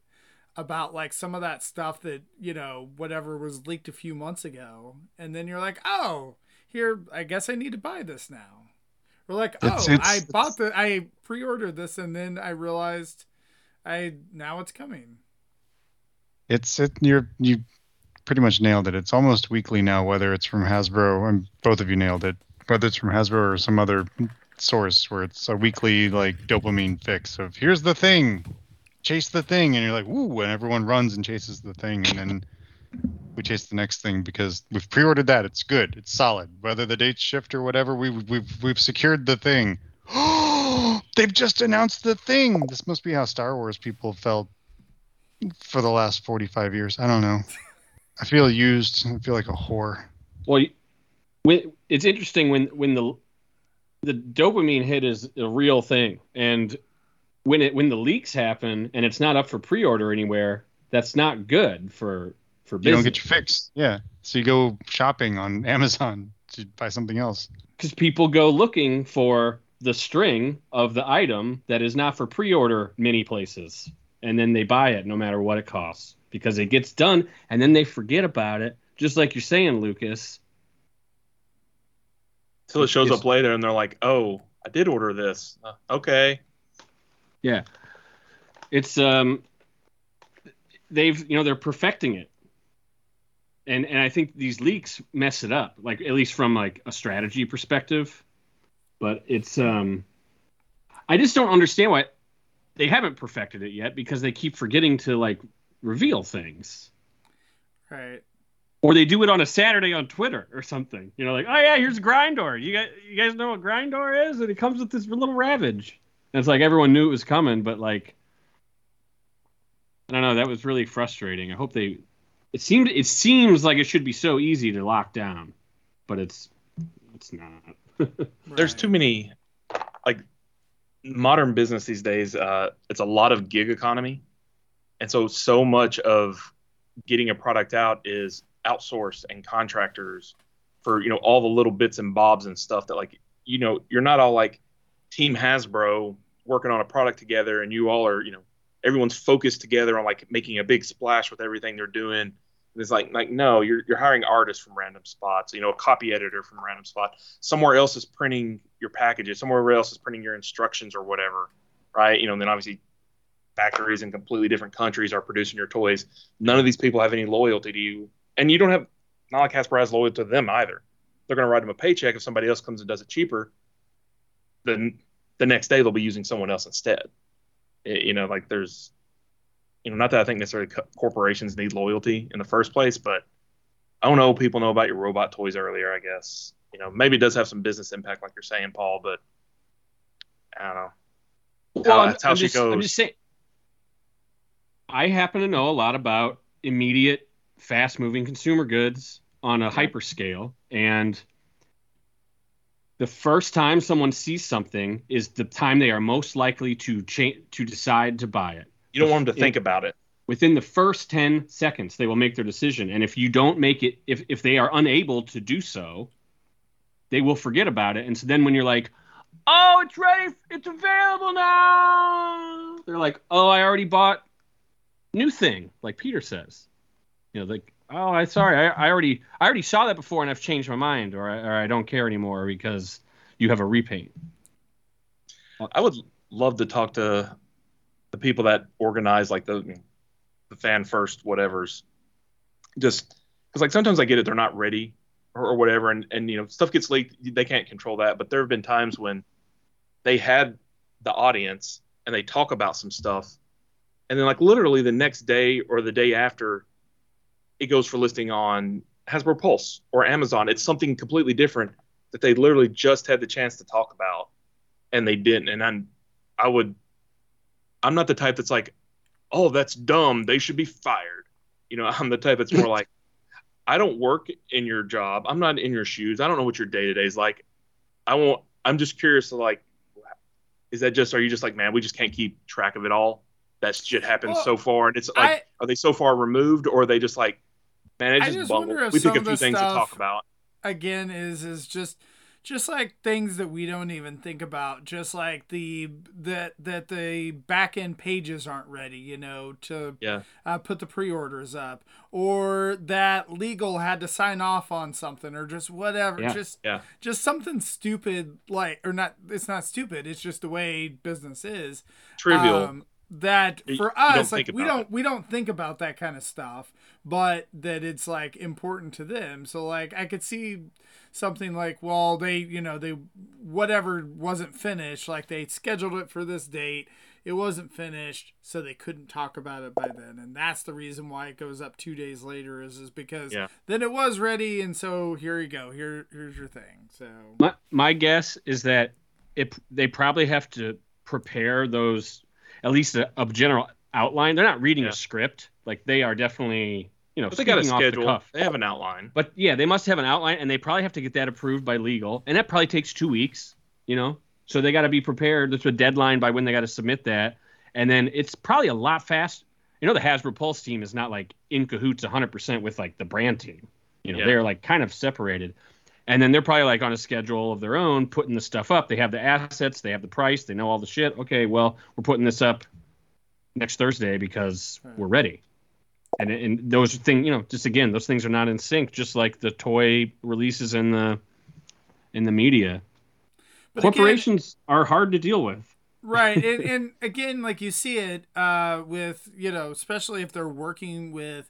about like some of that stuff that you know whatever was leaked a few months ago and then you're like oh here i guess i need to buy this now we're like oh It's- it's- i bought the i pre-ordered this and then i realized i now it's coming It's it you're you pretty much nailed it. It's almost weekly now, whether it's from Hasbro and both of you nailed it. Whether it's from Hasbro or some other source where it's a weekly like dopamine fix of here's the thing, chase the thing, and you're like, woo, and everyone runs and chases the thing, and then we chase the next thing because we've pre-ordered that. It's good. It's solid. Whether the dates shift or whatever, we we've we've secured the thing. (gasps) They've just announced the thing. This must be how Star Wars people felt for the last 45 years. I don't know. I feel used. I feel like a whore. Well, it's interesting when when the the dopamine hit is a real thing, and when it when the leaks happen and it's not up for pre-order anywhere, that's not good for for You business. don't get your fix. Yeah. So you go shopping on (laughs) Amazon to buy something else. because people go looking for the string of the item that is not for pre-order many places and then they buy it no matter what it costs because it gets done and then they forget about it. Just like you're saying, Lucas. Till it shows It's- up later and they're like, "Oh, I did order this." Uh, okay. Yeah. It's um they've you know they're perfecting it. And and I think these leaks mess it up, like at least from like a strategy perspective. But it's um I just don't understand why they haven't perfected it yet because they keep forgetting to like reveal things. Right. Or they do it on a Saturday on Twitter or something. You know, like, oh yeah, here's Grindor. You guys, you guys know what Grindor is? And it comes with this little Ravage. And it's like everyone knew it was coming, but like, I don't know. That was really frustrating. I hope they. It seemed. It seems like it should be so easy to lock down, but it's. It's not. (laughs) There's too many, like, modern business these days. Uh, it's a lot of gig economy, and so so much of getting a product out is outsourced and contractors for you know all the little bits and bobs and stuff that like you know you're not all like team Hasbro working on a product together and you all are you know everyone's focused together on like making a big splash with everything they're doing. And it's like like no, you're you're hiring artists from random spots, you know, a copy editor from random spot. Somewhere else is printing your packages, somewhere else is printing your instructions or whatever, right? You know, and then obviously factories in completely different countries are producing your toys. None of these people have any loyalty to you, and you don't have not like Hasbro has loyalty to them either. They're going to write them a paycheck if somebody else comes and does it cheaper. Then the next day they'll be using someone else instead. It- you know, like there's, you know, not that I think necessarily co- corporations need loyalty in the first place, but I don't know. People know about your robot toys earlier, I guess. You know, maybe it does have some business impact, like you're saying, Paul, but I don't know. Well, I'm, that's how I'm she just, I'm goes. just saying. I happen to know a lot about immediate, fast-moving consumer goods on a hyperscale, and the first time someone sees something is the time they are most likely to change to decide to buy it. You don't want them to think about it. Within the first 10 seconds, they will make their decision. And if you don't make it, if, if they are unable to do so, they will forget about it. And so then when you're like, oh, it's ready, it's available now, they're like, oh, I already bought new thing, like Peter says. You know, like, oh, I sorry, I, I already I already saw that before and I've changed my mind or I, or I don't care anymore because you have a repaint. I would love to talk to the people that organize like the the fan first whatever's just because like sometimes I get it they're not ready or, or whatever and and you know stuff gets leaked they can't control that but there have been times when they had the audience and they talk about some stuff and then like literally the next day or the day after it goes for listing on Hasbro Pulse or Amazon it's something completely different that they literally just had the chance to talk about and they didn't and I'm I would I'm not the type that's like, oh, that's dumb. They should be fired. You know, (laughs) I'm the type that's more like, (laughs) I don't work in your job. I'm not in your shoes. I don't know what your day to day is like. I won't. I'm just curious to like, is that just? Are you just like, man, we just can't keep track of it all? That shit happened Well, so far, and it's like, I- are they so far removed, or are they just like, man, I just, just wonder if We pick some a of few things to talk about. again is is just just like things that we don't even think about just like the that that the back end pages aren't ready you know to Yeah. uh, put the pre-orders up or that legal had to sign off on something or just whatever Yeah. just Yeah. just something stupid like or not it's not stupid it's just the way business is Trivial. um, that for you us like we don't it. we don't think about that kind of stuff but that it's like important to them. So like i could see something like well they you know they whatever wasn't finished like they scheduled it for this date. It wasn't finished so they couldn't talk about it by then. And that's the reason why it goes up two days later is is because Yeah. then it was ready and so here you go. Here here's your thing. So My my guess is that it they probably have to prepare those at least a, a general outline. They're not reading Yeah. a script. Like they are definitely you know they got a off the cuff. They have an outline. But yeah, they must have an outline, and they probably have to get that approved by legal, and that probably takes two weeks. You know, so they got to be prepared. There's a deadline by when they got to submit that, and then it's probably a lot fast. You know, the Hasbro Pulse team is not like in cahoots 100% with like the brand team. You know, Yeah. they're like kind of separated, and then they're probably like on a schedule of their own, putting the stuff up. They have the assets, they have the price, they know all the shit. Okay, well, we're putting this up next Thursday because Right. we're ready. And and those things, you know, just again, those things are not in sync, just like the toy releases in the in the media. But again- Corporations are hard to deal with. right and, (laughs) and again like you see it uh with you know especially if they're working with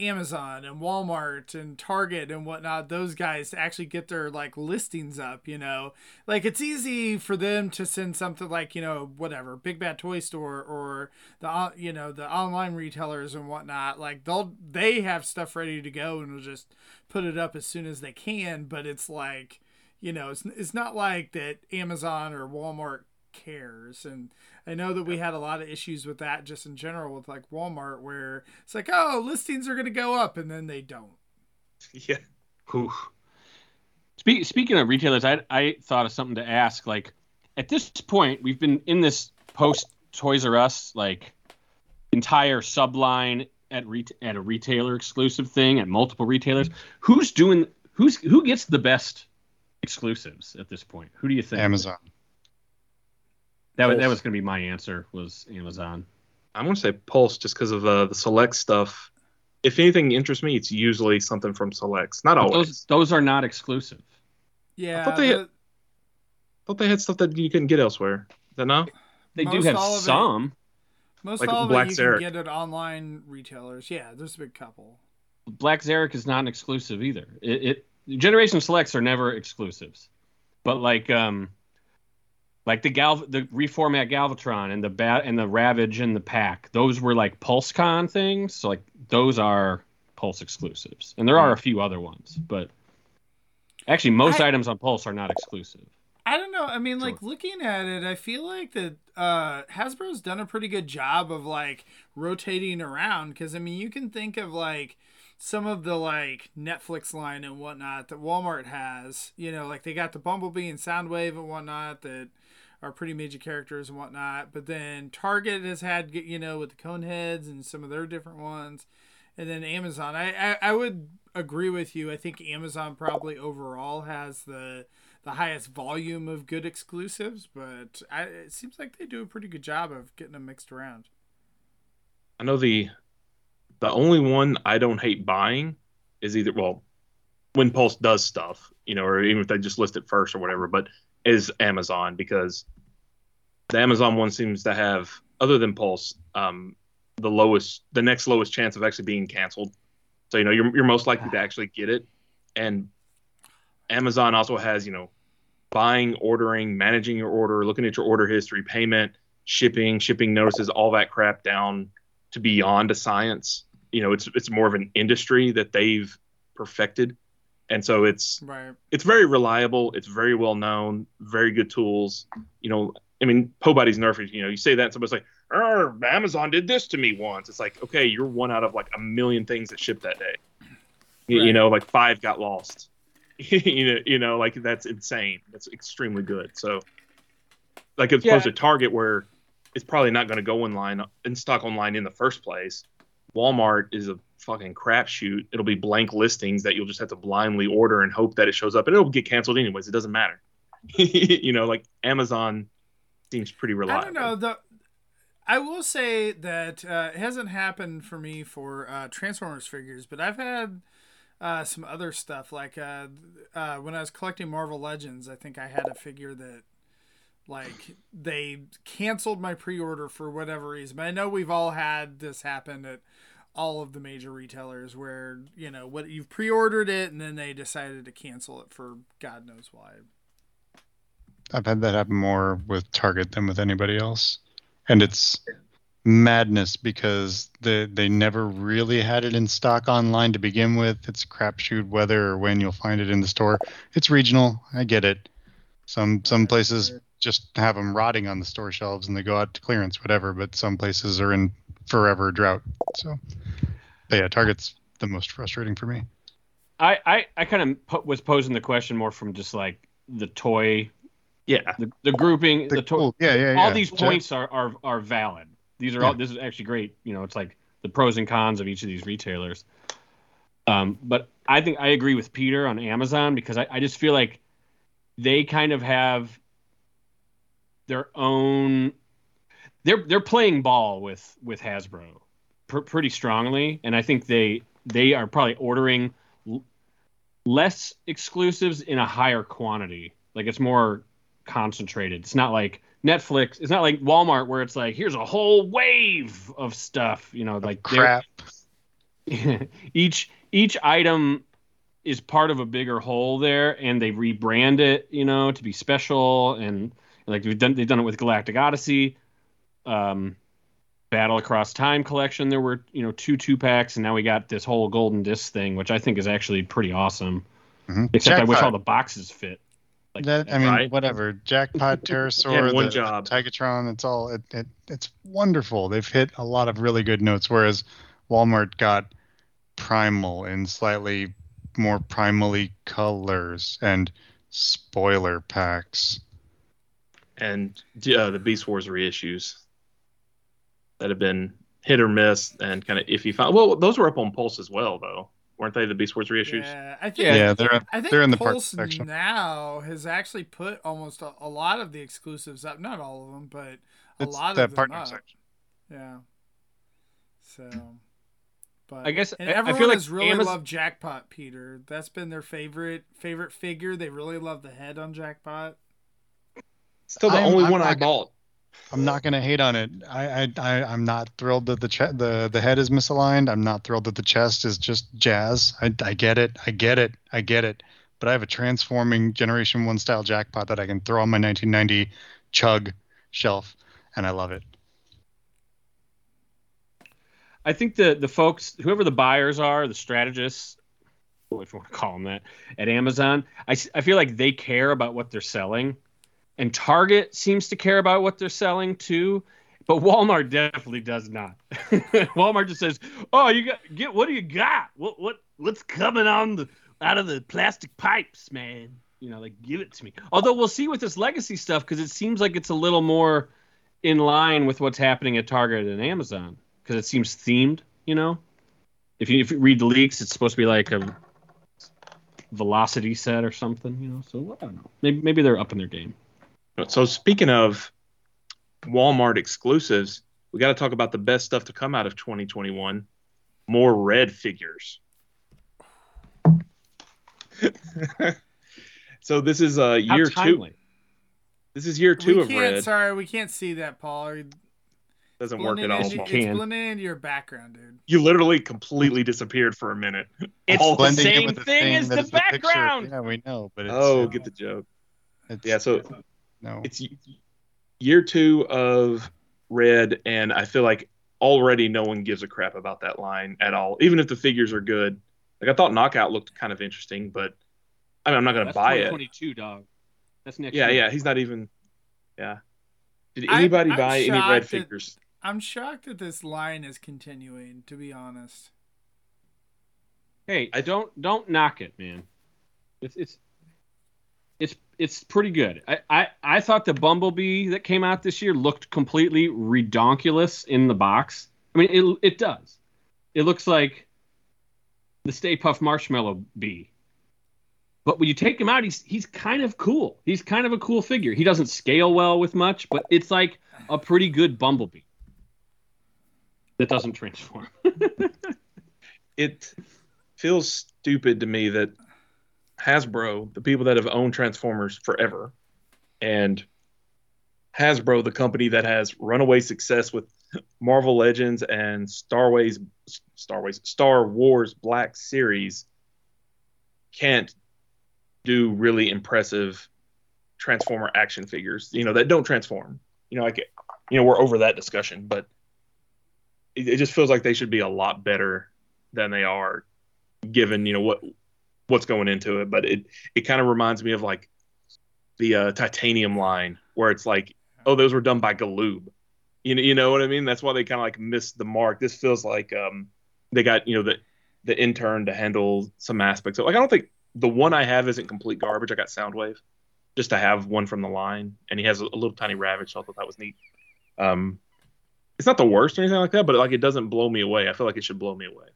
amazon and walmart and target and whatnot those guys to actually get their like listings up you know? Like it's easy for them to send something like you know whatever big bad toy store or the uh, you know the online retailers and whatnot. Like they'll they have stuff ready to go and will just put it up as soon as they can but it's like you know it's, it's not like that amazon or walmart cares and i know that we had a lot of issues with that just in general with like walmart where it's like oh listings are going to go up and then they don't (laughs) Yeah. Whew. Spe- speaking of retailers, I I thought of something to ask. Like at this point, we've been in this post Toys R Us like entire subline at re- at a retailer exclusive thing at multiple retailers. Mm-hmm. Who's doing who's who gets the best exclusives at this point? Who do you think? Amazon. That was, that was going to be my answer. Was Amazon? I'm gonna say Pulse just because of uh, the select stuff. If anything interests me, it's usually something from selects. Not But always. those those are not exclusive. yeah thought they- the- thought they had stuff that you couldn't get elsewhere. Is that no? They do have all of it- some. most like all of Black it you Zarak. can get at online retailers yeah there's a big couple Black Zarak is not an exclusive either. It, it Generation Selects are never exclusives, but like um, like the Gal the reformat Galvatron and the bat and the Ravage and the Pack, those were like PulseCon things. So like those are Pulse exclusives, and there are a few other ones, but actually most I- items on Pulse are not exclusive. I don't know. I mean, like looking at it, I feel like that uh, Hasbro's done a pretty good job of like rotating around. Because I mean, you can think of like some of the like Netflix line and whatnot that Walmart has. You know, like they got the Bumblebee and Soundwave and whatnot that are pretty major characters and whatnot. But then Target has had you know with the Coneheads and some of their different ones, and then Amazon. I I, I would agree with you. I think Amazon probably overall has the the highest volume of good exclusives, but I, it seems like they do a pretty good job of getting them mixed around. I know the the only one I don't hate buying is either well when Pulse does stuff, you know, or even if they just list it first or whatever, but is Amazon because the Amazon one seems to have other than Pulse um, the lowest the next lowest chance of actually being canceled. So you know you're you're most likely to actually get it, and Amazon also has you know buying, ordering, managing your order, looking at your order history, payment, shipping, shipping notices, all that crap down to beyond a science. You know, it's it's more of an industry that they've perfected, and so it's Right. it's very reliable. It's very well known. Very good tools. You know, I mean, Pobody's nerfed. You know, you say that, and somebody's like, "Er, Amazon did this to me once." It's like, okay, you're one out of like a million things that shipped that day. You, you know, like five got lost. (laughs) you know, you know, like that's insane. That's extremely good. So, like as opposed Yeah. to Target, where it's probably not going to go online in stock online in the first place. Walmart is a fucking crapshoot. It'll be blank listings that you'll just have to blindly order and hope that it shows up, and it'll get canceled anyways. It doesn't matter. (laughs) you know, like Amazon seems pretty reliable. I don't know. The I will say that uh, it hasn't happened for me for uh, Transformers figures, but I've had uh, some other stuff. Like uh, uh, when I was collecting Marvel Legends, I think I had a figure that like they canceled my pre-order for whatever reason. But I know we've all had this happen at all of the major retailers where you know what you've pre-ordered it and then they decided to cancel it for God knows why. I've had that happen more with Target than with anybody else, and it's madness because they they never really had it in stock online to begin with. It's crapshoot whether or when you'll find it in the store. It's regional. I get it. Some some places just have them rotting on the store shelves and they go out to clearance, whatever. But some places are in forever drought. So, but yeah, Target's the most frustrating for me. I I, I kind of po- was posing the question more from just like the toy, Yeah, the, the grouping, the, The- toy. cool. Yeah, yeah, all yeah. these Ju- points are, are are valid. These are all. Yeah. This is actually great. You know, it's like the pros and cons of each of these retailers. Um, but I think I agree with Peter on Amazon because I, I just feel like they kind of have their own. They're they're playing ball with with Hasbro pr- pretty strongly, and I think they they are probably ordering l- less exclusives in a higher quantity. Like it's more concentrated. It's not like Netflix. It's not like Walmart where it's like here's a whole wave of stuff. You know, like Crap. (laughs) each each item is part of a bigger whole there and they rebrand it you know to be special and like we've done they've done it with galactic odyssey um battle across time collection there were you know two two packs and now we got this whole golden disc thing which i think is actually pretty awesome Mhm. except i wish all the boxes fit like That I mean, Right. whatever. Jackpot, (laughs) Pterosaur, one the job. Tigatron. It's all it, it. It's wonderful. They've hit a lot of really good notes. Whereas Walmart got primal in slightly more primally colors and spoiler packs. and uh, the Beast Wars reissues that have been hit or miss and kind of iffy. Fi- Well, those were up on Pulse as well, though, weren't they? The Beast Wars reissues. Yeah, I think. Yeah, they're I think they're in the park Pulse section. now has actually put almost a, a lot of the exclusives up. Not all of them, but a It's lot the of them partner up. section. Yeah. So, but I guess- and I- I everyone feel like has really Amaz- loved Jackpot, Peter. That's been their favorite favorite figure. They really love the head on Jackpot. Still the I'm- only I'm one I not gonna- bought. I'm not gonna hate on it. I I, I I'm not thrilled that the che- the the head is misaligned. I'm not thrilled that the chest is just jazz. I I get it. I get it. I get it. But I have a transforming Generation One style jackpot that I can throw on my 1990 chug shelf, and I love it. I think the the folks, whoever the buyers are, the strategists, if you want to call them that, at Amazon, I, I feel like they care about what they're selling, and Target seems to care about what they're selling too, but Walmart definitely does not. (laughs) Walmart just says, "Oh, you got get what do you got? What what what's coming on the out of the plastic pipes, man? You know, like give it to me." Although we'll see with this legacy stuff because it seems like it's a little more in line with what's happening at Target and Amazon because it seems themed. You know, if you if you read the leaks, it's supposed to be like a velocity set or something. You know, so I don't know. Maybe maybe they're up in their game. So speaking of Walmart exclusives, we got to talk about the best stuff to come out of 2021. More red figures. (laughs) so this is uh, year two. This is year two we of can't. red. Sorry, we can't see that, Paul. It- Doesn't work at all. into- You It's can. blending into your background, dude. You literally completely disappeared for a minute. It's All the same with the thing as that the is picture. background. Yeah, we know, but it's, Oh, uh, get the joke. it's- Yeah, so no. it's year two of red, and I feel like already no one gives a crap about that line at all, even if the figures are good. Like I thought Knockout looked kind of interesting, but I mean, I'm not gonna That's buy it. 2022, dog. That's next. Yeah, year. yeah, he's not even. Yeah. Did anybody I'm buy any red that- figures? I'm shocked that this line is continuing. To be honest, Hey, I don't don't knock it, man. It's it's it's it's pretty good. I, I I thought the Bumblebee that came out this year looked completely redonkulous in the box. I mean, it it does. It looks like the Stay Puft Marshmallow Bee. But when you take him out, he's he's kind of cool. He's kind of a cool figure. He doesn't scale well with much, but it's like a pretty good Bumblebee that doesn't transform. (laughs) It feels stupid to me that Hasbro, the people that have owned Transformers forever, and Hasbro, the company that has runaway success with Marvel Legends and Star Wars, Star Wars, Black Series, can't do really impressive Transformer action figures. You know that don't transform. You know, like you know we're over that discussion, but it, it just feels like they should be a lot better than they are, given you know what what's going into it. But it it kind of reminds me of like the uh, titanium line where it's like, oh, those were done by Galoob. You know, you know what I mean? That's why they kind of like missed the mark. This feels like um, they got you know the the intern to handle some aspects. of Like I don't think the one I have isn't complete garbage. I got Soundwave just to have one from the line, and he has a, a little tiny Ravage. So I thought that was neat. Um, it's not the worst or anything like that, but like it doesn't blow me away. I feel like it should blow me away.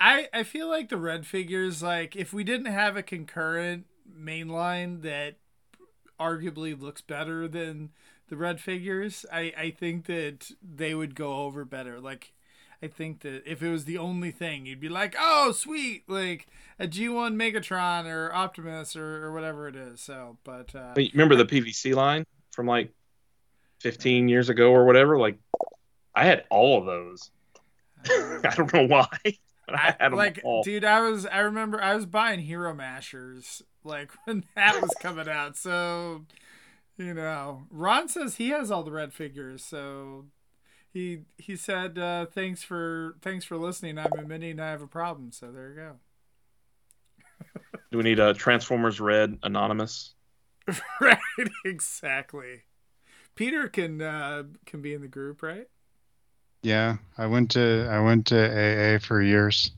I I feel like the red figures. Like if we didn't have a concurrent main line that arguably looks better than the red figures, I I think that they would go over better. Like I think that if it was the only thing, you'd be like, "Oh, sweet!" Like a G1 Megatron or Optimus or, or whatever it is. So, but uh, remember the PVC line from like 15 years ago or whatever? Like, I had all of those. I don't know (laughs) why, I like, dude, I was I remember I was buying Hero Mashers like (laughs) when that was coming out. So, you know, Ron says he has all the red figures. So he he said uh, thanks for thanks for listening. I'm admitting I have a problem. So there you go. Do we need a Transformers Red Anonymous? (laughs) right, exactly. Peter can uh, can be in the group, right? Yeah, I went to I went to AA for years.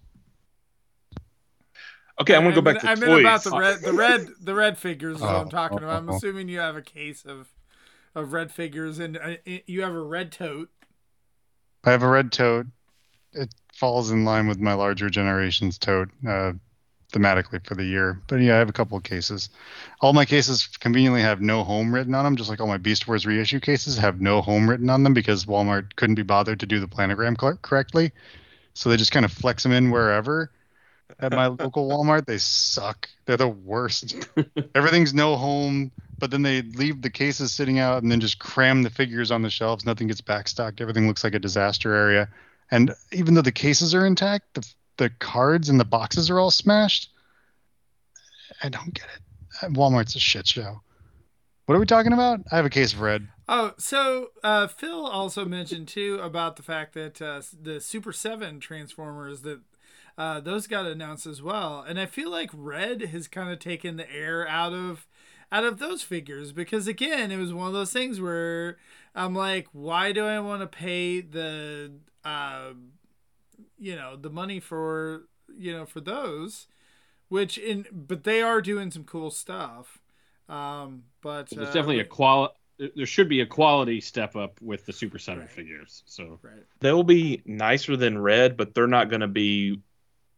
Okay, I'm gonna go I back meant- to I toys. meant about the red, the red, the red figures. Is what I'm Oh, talking about. I'm oh, oh. assuming you have a case of of red figures, and uh, you have a red tote. I have a red tote. It falls in line with my larger generations tote uh, thematically for the year. But yeah, I have a couple of cases. All my cases conveniently have no home written on them, just like all my Beast Wars reissue cases have no home written on them because Walmart couldn't be bothered to do the planogram cor- correctly. So they just kind of flex them in wherever. At my (laughs) local Walmart, they suck. They're the worst. Everything's no home, but then they leave the cases sitting out and then just cram the figures on the shelves. Nothing gets backstocked. Everything looks like a disaster area. And even though the cases are intact, the the cards and the boxes are all smashed. I don't get it. Walmart's a shit show. What are we talking about? I have a case of red. Oh, so uh, Phil also mentioned too about the fact that uh, the Super Seven Transformers that uh, those got announced as well, and I feel like Red has kind of taken the air out of out of those figures because again, it was one of those things where I'm like, why do I want to pay the uh, you know the money for you know for those, which in but they are doing some cool stuff. Um, but There's uh, definitely a quality. There should be a quality step up with the Super Seven Right. figures. So right. They'll be nicer than Red, but they're not going to be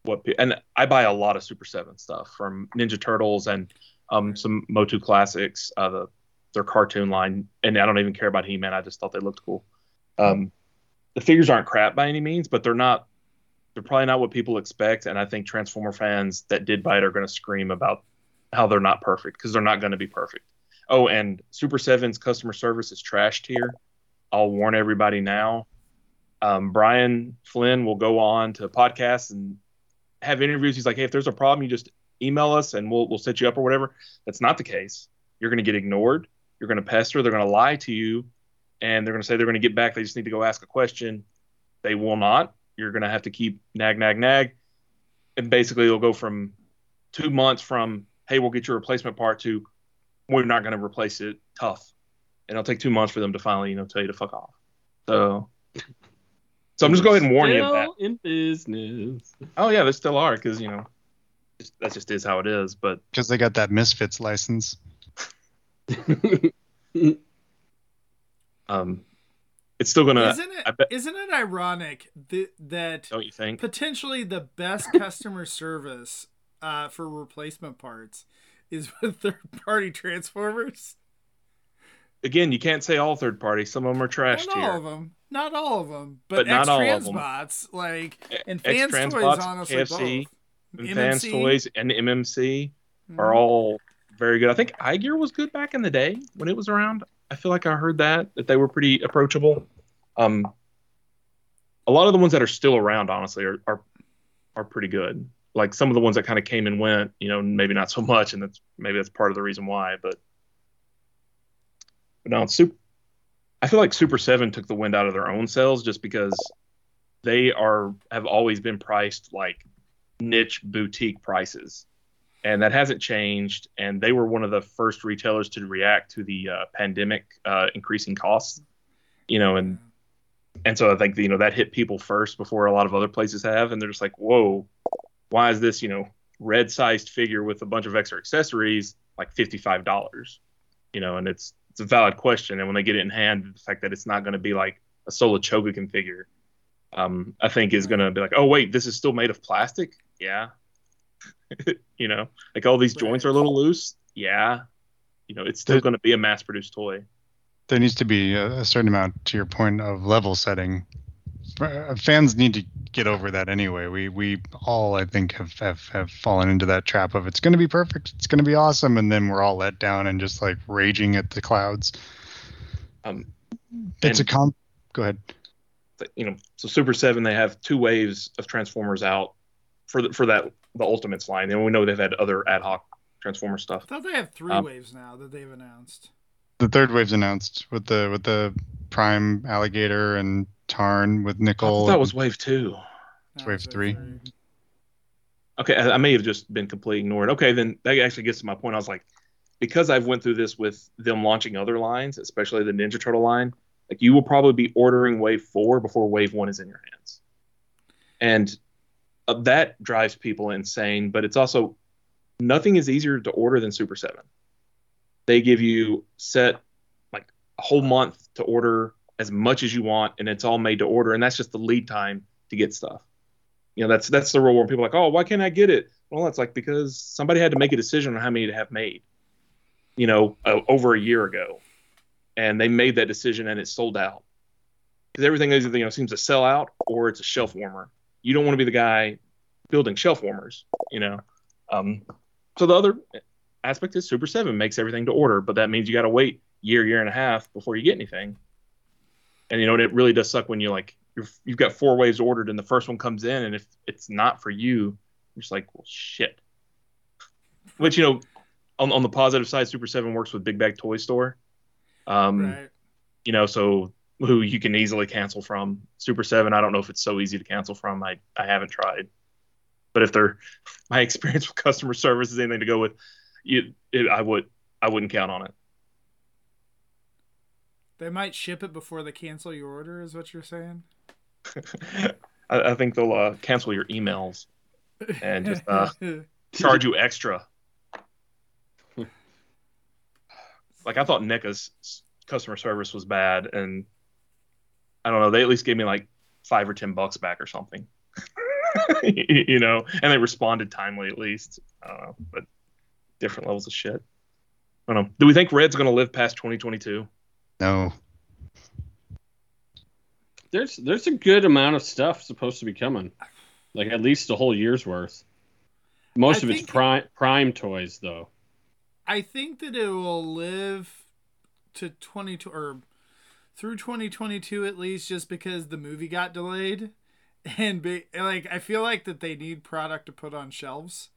what. pe- And I buy a lot of Super Seven stuff from Ninja Turtles and um, some Motu classics. Uh, the their cartoon line, and I don't even care about He Man. I just thought they looked cool. Um, the figures aren't crap by any means, but they're not. They're probably not what people expect, and I think Transformer fans that did buy it are going to scream about how they're not perfect because they're not going to be perfect. Oh, and Super Seven's customer service is trashed here. I'll warn everybody now. Um, Brian Flynn will go on to podcasts and have interviews. He's like, "Hey, if there's a problem, you just email us and we'll we'll set you up or whatever." That's not the case. You're going to get ignored. You're going to pester. They're going to lie to you, and they're going to say they're going to get back. They just need to go ask a question. They will not. You're going to have to keep nag, nag, nag, and basically it'll go from two months from "Hey, we'll get your replacement part" to "We're not going to replace it." Tough, and it'll take two months for them to finally, you know, tell you to fuck off. So, so I'm just go ahead and warn you of that. Still in business. Oh yeah, they still are because you know just, that just is how it is. But Because they got that Misfits license. (laughs) um, it's still gonna. isn't it I bet. not it ironic that, that Don't you think? potentially the best (laughs) customer service uh, for replacement parts is (laughs) with third party transformers? Again, you can't say all third party. Some of them are trashed not all of them, not all of them, but, But not all of 'em. Transbots like and Fans Toys honestly KFC, both. And Fans. Toys and MMC are Mhm. all very good. I think iGear was good back in the day when it was around. I feel like I heard that that they were pretty approachable. Um, a lot of the ones that are still around, honestly, are are, are pretty good. Like some of the ones that kind of came and went, you know, maybe not so much, and that's maybe that's part of the reason why. But, but no, it's super. I feel like Super Seven took the wind out of their own sails just because they are have always been priced like niche boutique prices and that hasn't changed. And they were one of the first retailers to react to the uh, pandemic uh, increasing costs, you know, and and so I think you know that hit people first before a lot of other places have, and they're just like, whoa, why is this you know red sized figure with a bunch of extra accessories like fifty five dollars, you know, and it's it's a valid question, and when they get it in hand, the fact that it's not going to be like a Soul of Chogokin figure, um, I think is going to be like, oh wait, this is still made of plastic, yeah, (laughs) you know, like all these joints are a little loose. Yeah. You know, it's still going to be a mass produced toy. There needs to be a, a certain amount, to your point, of level setting. Uh, Fans need to get over that anyway. We we all, I think, have have, have fallen into that trap of it's going to be perfect, it's going to be awesome, and then we're all let down and just like raging at the clouds. Um, It's a comp. Go ahead. you know, so Super Seven they have two waves of Transformers out for the, for that the Ultimates line, and we know they've had other ad hoc Transformer stuff. I thought they have three Um, waves now that they've announced. The third wave's announced with the with the Prime Alligator and Tarn with Nickel. that was Wave Two. Now wave it's three. Okay, I, I may have just been completely ignored. Okay, then that actually gets to my point. I was like, because I've went through this with them launching other lines, especially the Ninja Turtle line, like you will probably be ordering Wave Four before Wave One is in your hands, and uh, that drives people insane. But it's also nothing is easier to order than Super Seven. They give you set like a whole month to order as much as you want, and it's all made to order, and that's just the lead time to get stuff. You know, that's that's the rule where people are like, oh, why can't I get it? Well, it's like because somebody had to make a decision on how many to have made. You know, uh, over a year ago, and they made that decision, and it sold out. Because everything is, you know, seems to sell out, or it's a shelf warmer. You don't want to be the guy building shelf warmers. You know, um, so the other aspect is Super Seven makes everything to order, but that means you got to wait year, year and a half before you get anything. And you know, it really does suck when you like you're, you've got four waves ordered and the first one comes in, and if it's not for you, you're just like, well, shit. Which you know, on on the positive side, Super Seven works with Big Bad Toy Store. Um, Right. you know, so who you can easily cancel from. Super Seven, I don't know if it's so easy to cancel from. I I haven't tried, but if they're (laughs) my experience with customer service is anything to go with, you it, I would I wouldn't count on it. They might ship it before they cancel your order, is what you're saying? (laughs) I, I think they'll uh, cancel your emails and just uh, (laughs) charge you extra. (laughs) like I thought NECA's customer service was bad, and I don't know. They at least gave me like five or ten bucks back or something. you know, and they responded timely at least. I don't know, but different levels of shit. I don't know. Do we think Red's going to live past 2022? No. There's there's a good amount of stuff supposed to be coming, like at least a whole year's worth. Most I of it's prime prime toys though. I think that it will live to 20 or through 2022 at least just because the movie got delayed and be, like I feel like that they need product to put on shelves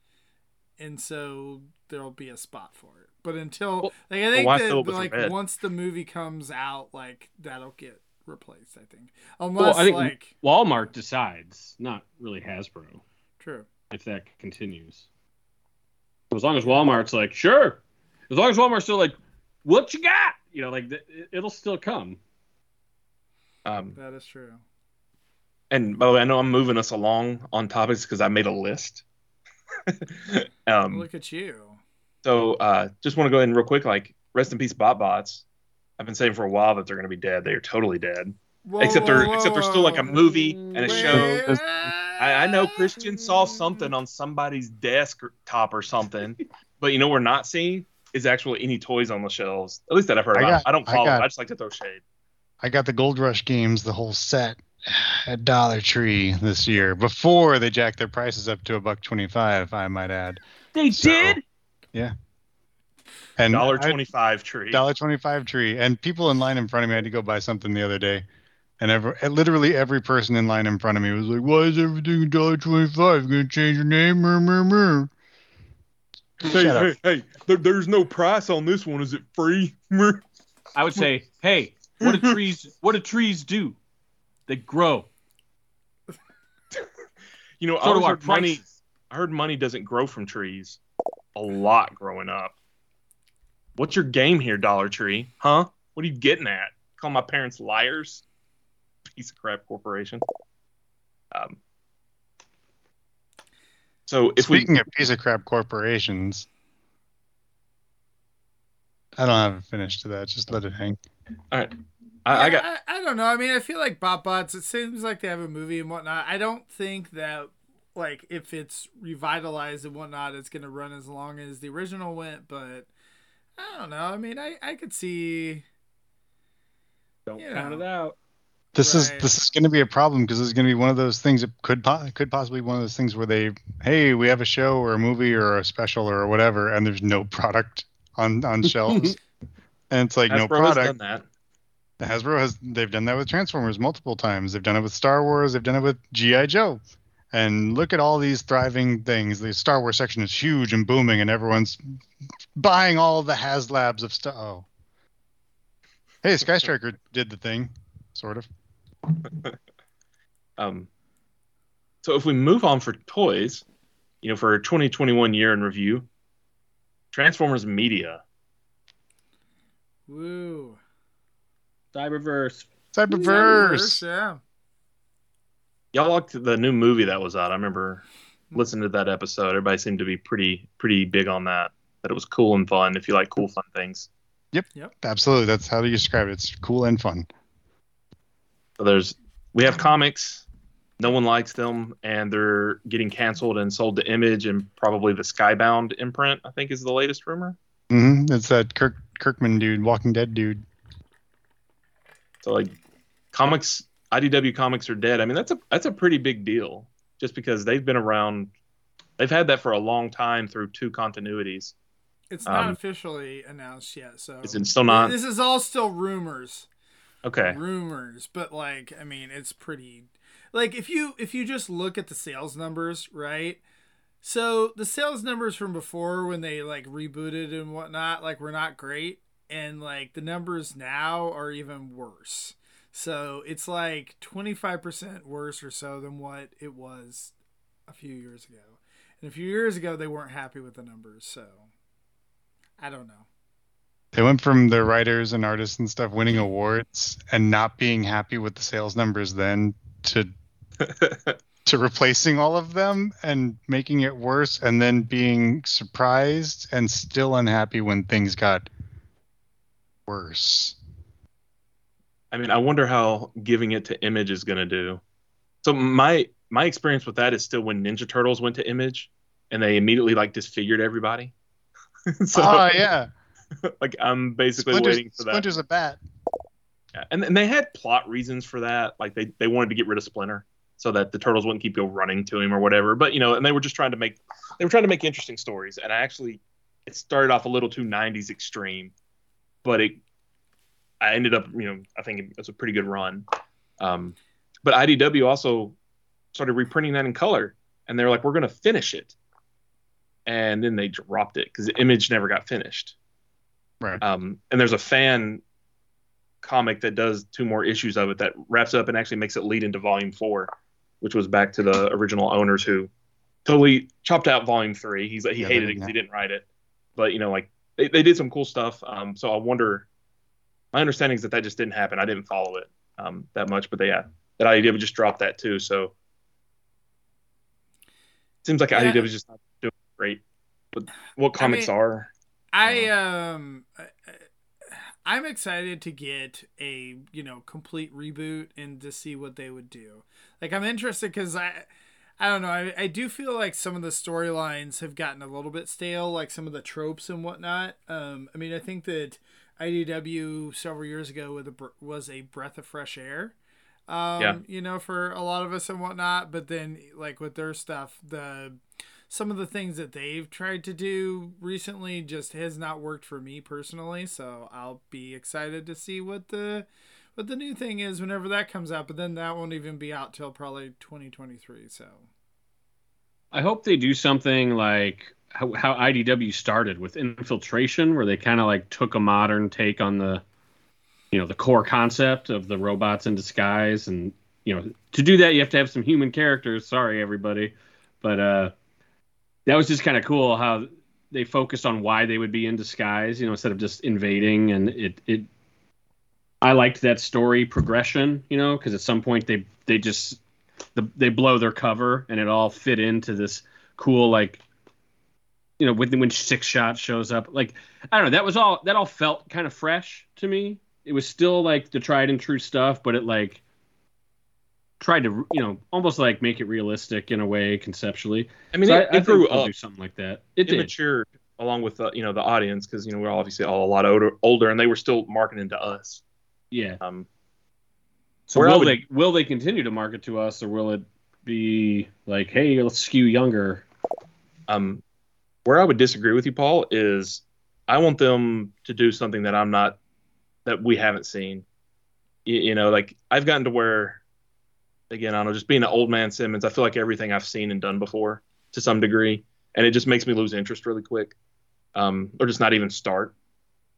and so there'll be a spot for it. But until Well, like I think why that fill it with like red? once the movie comes out like that'll get replaced, I think. Unless Well, I think like Walmart decides, not really Hasbro, true. if that continues. As long as Walmart's like, sure. As long as Walmart's still like, what you got? You know, like it'll still come. Um, That is true. and by the way, I know I'm moving us along on topics because I made a list. (laughs) um, Look at you. So uh, just want to go ahead and real quick, like rest in peace, bot bots. I've been saying for a while that they're going to be dead. They are totally dead. Whoa, except they're whoa, except they're still like a movie and a Wait. show. I, I know Christian saw something on somebody's desk or- top or something, (laughs) but you know we're not seeing is actually any toys on the shelves. At least that I've heard I about. got- I don't I follow. I, got- just like to throw shade. I got the Gold Rush games, the whole set, at Dollar Tree this year before they jacked their prices up to a buck twenty-five. I might add. They So- did. And Dollar I- twenty five tree. dollar twenty-five tree, and people in line in front of me had to go buy something the other day, and every, eh, literally every person in line in front of me was like, "Why is everything dollar twenty-five? Gonna change your name?" Mer, mer, mer. Shut up. hey! There, there's no price on this one. Is it free? I would say, hey, what do trees? What do trees do? They grow. (laughs) You know, I So do our heard money. I heard money doesn't grow from trees. A lot growing up. What's your game here, Dollar Tree? Huh? What are you getting at? Call my parents liars? Piece of crap corporation. Um. So if Speaking we, of piece of crap corporations, I don't have a finish to that. Just let it hang. All right. I, I got I, I don't know. I mean, I feel like BotBots. It seems like they have a movie and whatnot. I don't think that like if it's revitalized and whatnot, it's gonna run as long as the original went. But I don't know. I mean, I I could see. Don't You count know. it out. This is this is going to be a problem because this is going to be one of those things that could po- could possibly be one of those things where they hey we have a show or a movie or a special or whatever and there's no product on on (laughs) shelves and it's like no Hasbro has product. done that. Hasbro has they've done that with Transformers multiple times. They've done it with Star Wars. They've done it with GI Joe. And look at all these thriving things. The Star Wars section is huge and booming, and everyone's buying all the HasLabs of stuff. Oh, hey, (laughs) Sky Striker did the thing, sort of. (laughs) Um, so if we move on for toys, you know, for our 2021 year in review, Transformers Media. Woo. Cyberverse. Cyberverse. Yeah. Y'all liked the new movie that was out. I remember listening to that episode. Everybody seemed to be pretty pretty big on that. That it was cool and fun. If you like cool fun things, Yep. Yep. Absolutely, that's how you describe it. It's cool and fun. so there's we have comics. No one likes them, and they're getting canceled and sold to Image and probably the Skybound imprint. I think is the latest rumor. Mm-hmm. It's that Kirk Kirkman dude, Walking Dead dude. So like comics IDW comics are dead. I mean that's a that's a pretty big deal just because they've been around they've had that for a long time through two continuities. It's not Um, officially announced yet, so it's still not? This is all still rumors. Okay. rumors but like i mean it's pretty like if you if you just look at the sales numbers right so the sales numbers from before when they like rebooted and whatnot like were not great and like the numbers now are even worse so it's like 25% worse or so than what it was a few years ago and a few years ago they weren't happy with the numbers so i don't know They went from the writers and artists and stuff winning awards and not being happy with the sales numbers then to (laughs) to replacing all of them and making it worse and then being surprised and still unhappy when things got worse. I mean, I wonder how giving it to Image is going to do. So my my experience with that is still when Ninja Turtles went to Image and they immediately like disfigured everybody. (laughs) so oh yeah. (laughs) like I'm basically Splinter's, waiting for that. Splinter's a bat. Yeah. And and they had plot reasons for that. Like they, they wanted to get rid of Splinter so that the turtles wouldn't keep go running to him or whatever. But you know, and they were just trying to make they were trying to make interesting stories. And I actually it started off a little too 90s extreme, but it I ended up, you know, I think it was a pretty good run. Um, but IDW also started reprinting that in color, and they're like, "We're going to finish it," and then they dropped it because the image never got finished. Right. Um, and there's a fan comic that does two more issues of it that wraps up and actually makes it lead into volume four, which was back to the original owners who totally chopped out volume three. He's he Yeah, hated it because he didn't write it, but you know, like they, they did some cool stuff. Um, so I wonder. My understanding is that that just didn't happen. I didn't follow it um, that much, but they yeah, that IDW just dropped that too. So it seems like Yeah. IDW is just not doing great. What comics mean- are? I um I- I'm excited to get a, you know, complete reboot and to see what they would do. Like I'm interested cuz I I don't know. I, I do feel like some of the storylines have gotten a little bit stale, like some of the tropes and whatnot. Um, I mean, I think that IDW several years ago with a, was a breath of fresh air. Um, Yeah. you know, for a lot of us and whatnot. But then, like with their stuff, the some of the things that they've tried to do recently just has not worked for me personally. So I'll be excited to see what the what the new thing is whenever that comes out. But then that won't even be out till probably 2023. So I hope they do something like how, how IDW started with infiltration, where they kind of like took a modern take on the, you know, the core concept of the robots in disguise, and you know, to do that you have to have some human characters. Sorry, everybody, but uh, that was just kind of cool how they focused on why they would be in disguise, you know, instead of just invading, and it it. I liked that story progression, you know, because at some point they they just the, they blow their cover and it all fit into this cool like you know when when six shot shows up like i don't know that was all that all felt kind of fresh to me it was still like the tried and true stuff but it like tried to you know almost like make it realistic in a way conceptually I mean, So it, I, I grew up. do something like that it it matured along with the, you know the audience because you know we're obviously all a lot older, older, and they were still marketing to us. yeah Um, So will would- they will they continue to market to us, or will it be like, hey, let's skew younger? Um, where I would disagree with you, Paul, is I want them to do something that I'm not, that we haven't seen. You, you know, like I've gotten to where, again, I don't know, just being an old man Simmons, I feel like everything I've seen and done before to some degree, and it just makes me lose interest really quick, um, or just not even start.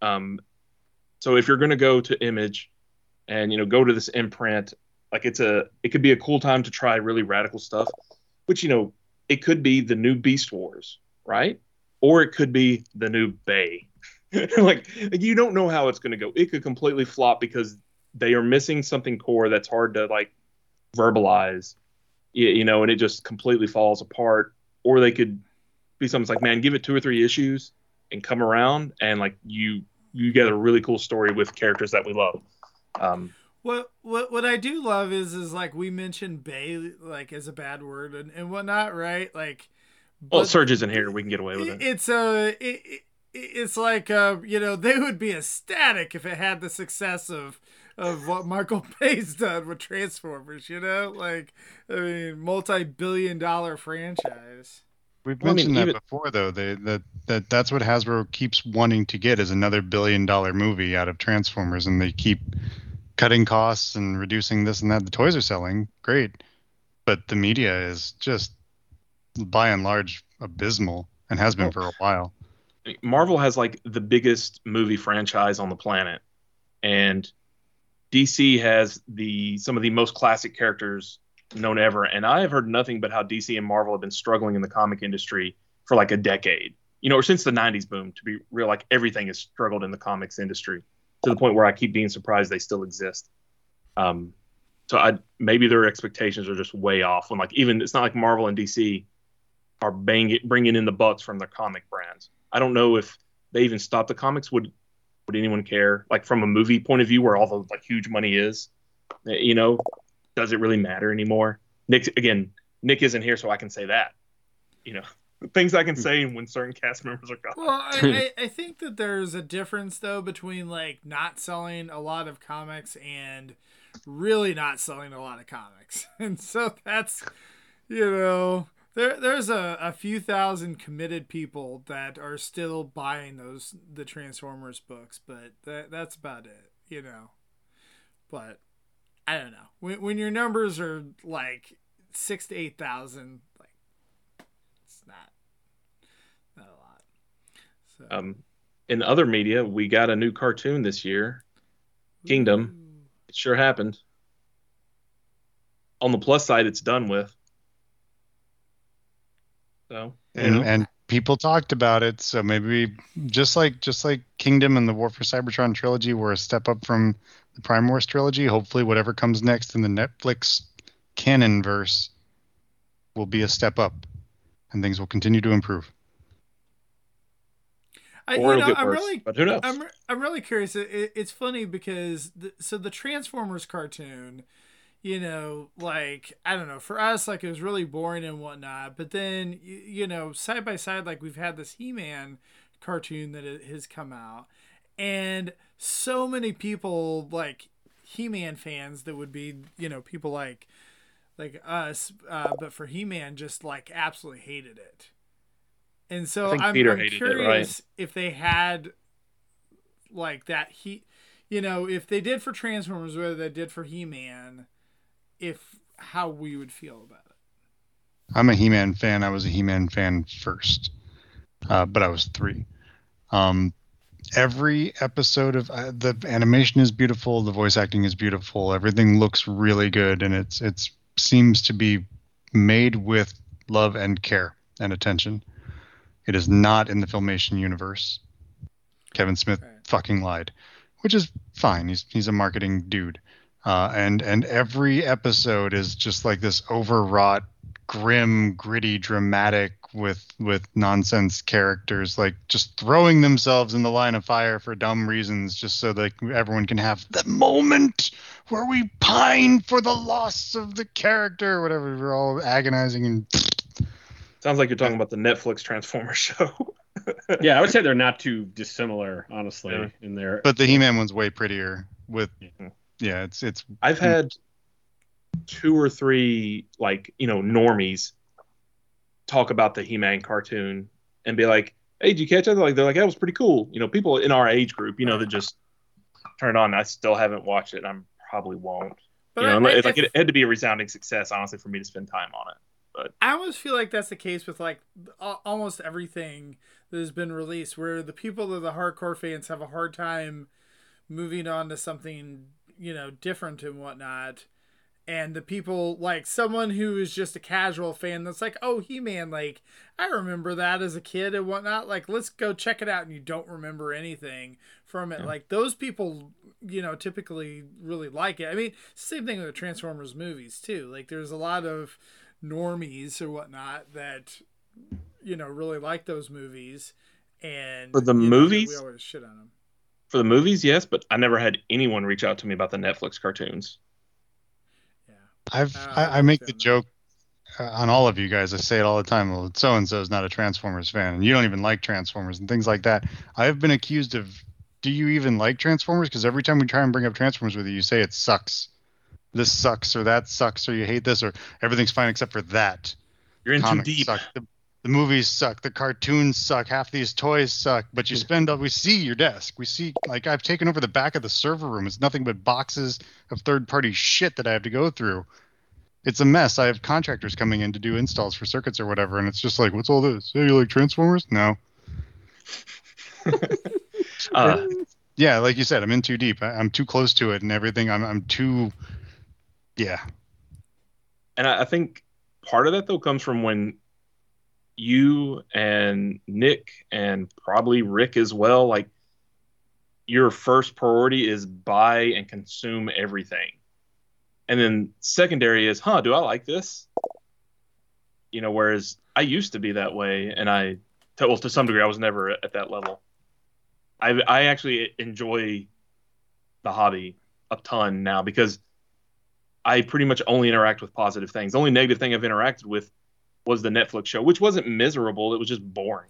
Um, so if you're going to go to Image, and you know, go to this imprint, like it's a, it could be a cool time to try really radical stuff, which you know it could be the new Beast Wars, right? Or it could be the new Bay. (laughs) like you don't know how it's going to go. It could completely flop because they are missing something core that's hard to like verbalize, you, know, and it just completely falls apart. Or they could be something like, man, give it two or three issues and come around and like you you get a really cool story with characters that we love. Um, What what what I do love is is like we mentioned Bay like as a bad word and, and whatnot, right? Like, well, but Surge isn't here; we can get away with it- it. it's a it, it, it's like uh you know they would be ecstatic if it had the success of of what Michael (laughs) Bay's done with Transformers. You know, like I mean, multi billion dollar franchise. We've Well, I mean, mentioned that even- before, though. They, that that that's what Hasbro keeps wanting to get is another billion dollar movie out of Transformers, and they keep cutting costs and reducing this and that. The toys are selling great, but the media is just by and large abysmal and has been Well- for a while. Marvel has like the biggest movie franchise on the planet, and DC has the some of the most classic characters known ever. And I have heard nothing but how DC and Marvel have been struggling in the comic industry for like a decade. You know, or since the '90s boom. To be real, like everything has struggled in the comics industry to the point where I keep being surprised they still exist. Um, so I maybe their expectations are just way off. When like even it's not like Marvel and DC are bang, bringing in the bucks from their comic brands. I don't know if they even stop the comics. Would would anyone care? Like from a movie point of view, where all the like huge money is, eh, you know, does it really matter anymore? Nick again, Nick isn't here, so I can say that. You know, (laughs) things I can say when certain cast members are gone. Well, I, (laughs) I, I think that there's a difference though between like not selling a lot of comics and really not selling a lot of comics, (laughs) and so that's you know there there's a, a few thousand committed people that are still buying those the Transformers books, but that that's about it, you know. But I don't know when when your numbers are like six to eight thousand, like it's not not a lot. So. Um, in other media, we got a new cartoon this year. Kingdom. It sure happened. On the plus side, it's done with. So you and know. and people talked about it so maybe just like just like kingdom and the war for cybertron trilogy were a step up from the prime wars trilogy hopefully whatever comes next in the netflix canon verse will be a step up and things will continue to improve I, or you it'll know, get I'm worse. really, but who knows? I'm, I'm really curious. It, it, it's funny because the, so the Transformers cartoon, you know, like I don't know, for us, like it was really boring and whatnot. But then, you, you know, side by side, like we've had this He-Man cartoon that has come out, and so many people like He-Man fans that would be, you know, people like like us, uh, but for He-Man, just like absolutely hated it. And so I think I'm, Peter I'm hated it, curious if they had like that he you know, if they did for Transformers, whether they did for He Man, if how we would feel about it. i'm a he-man fan. I was a he-man fan first uh, but i was three. Um, every episode of uh, the animation is beautiful the voice acting is beautiful everything looks really good and it's it's seems to be made with love and care and attention. It is not in the filmation universe. Kevin smith Right. fucking lied which is fine. He's he's a marketing dude uh, and and every episode is just like this overwrought grim gritty dramatic with with nonsense characters like just throwing themselves in the line of fire for dumb reasons just so that everyone can have the moment where we pine for the loss of the character whatever we're all agonizing and (laughs) Sounds like you're talking about the Netflix Transformer show. (laughs) Yeah, I would say they're not too dissimilar, honestly, Yeah. in there. but the he-man one's way prettier with Mhm. Yeah, it's it's I've had two or three like you know normies talk about the He-Man cartoon and be like, "Hey, did you catch it?" Like they're like, "That was pretty cool." You know, people in our age group, you know, that just turn it on. I still haven't watched it, and I probably won't. But you know, I, I- it's like it had to be a resounding success, honestly, for me to spend time on it. but I almost feel like that's the case with like almost everything that has been released, where the people that are the hardcore fans have a hard time moving on to something you know different and whatnot, and the people like someone who is just a casual fan that's like, oh He Man, like I remember that as a kid and whatnot, like let's go check it out, and you don't remember anything from it. Like those people, you know, typically really like it. I mean, same thing with the Transformers movies too. Like there's a lot of normies or whatnot that you know really like those movies and For the you know, movies? we always shit on them For the movies, yes, but I never had anyone reach out to me about the Netflix cartoons. yeah I've Uh, I, I make the that. joke uh, on all of you guys. I say it all the time. Well, so and so is not a Transformers fan, and you don't even like Transformers and things like that. I have been accused of, do you even like Transformers? Because every time we try and bring up Transformers with you, you say it sucks. This sucks, or that sucks, or you hate this, or everything's fine except for that. You're in too deep. suck. The, the movies suck. The cartoons suck. Half these toys suck. But you spend. We see your desk. We see. Like I've taken over the back of the server room. It's nothing but boxes of third-party shit that I have to go through. It's a mess. I have contractors coming in to do installs for circuits or whatever, and it's just like, what's all this? Hey, you like Transformers? No. (laughs) Uh, Yeah, like you said, I'm in too deep. I, I'm too close to it and everything. I'm I'm too. Yeah. and I, I think part of that though comes from when you and Nick and probably Rick as well, like your first priority is buy and consume everything. And then secondary is, huh, do I like this? You know, whereas I used to be that way and I well to some degree I was never at that level. I I actually enjoy the hobby a ton now because I pretty much only interact with positive things. The only negative thing I've interacted with was the Netflix show, which wasn't miserable. It was just boring.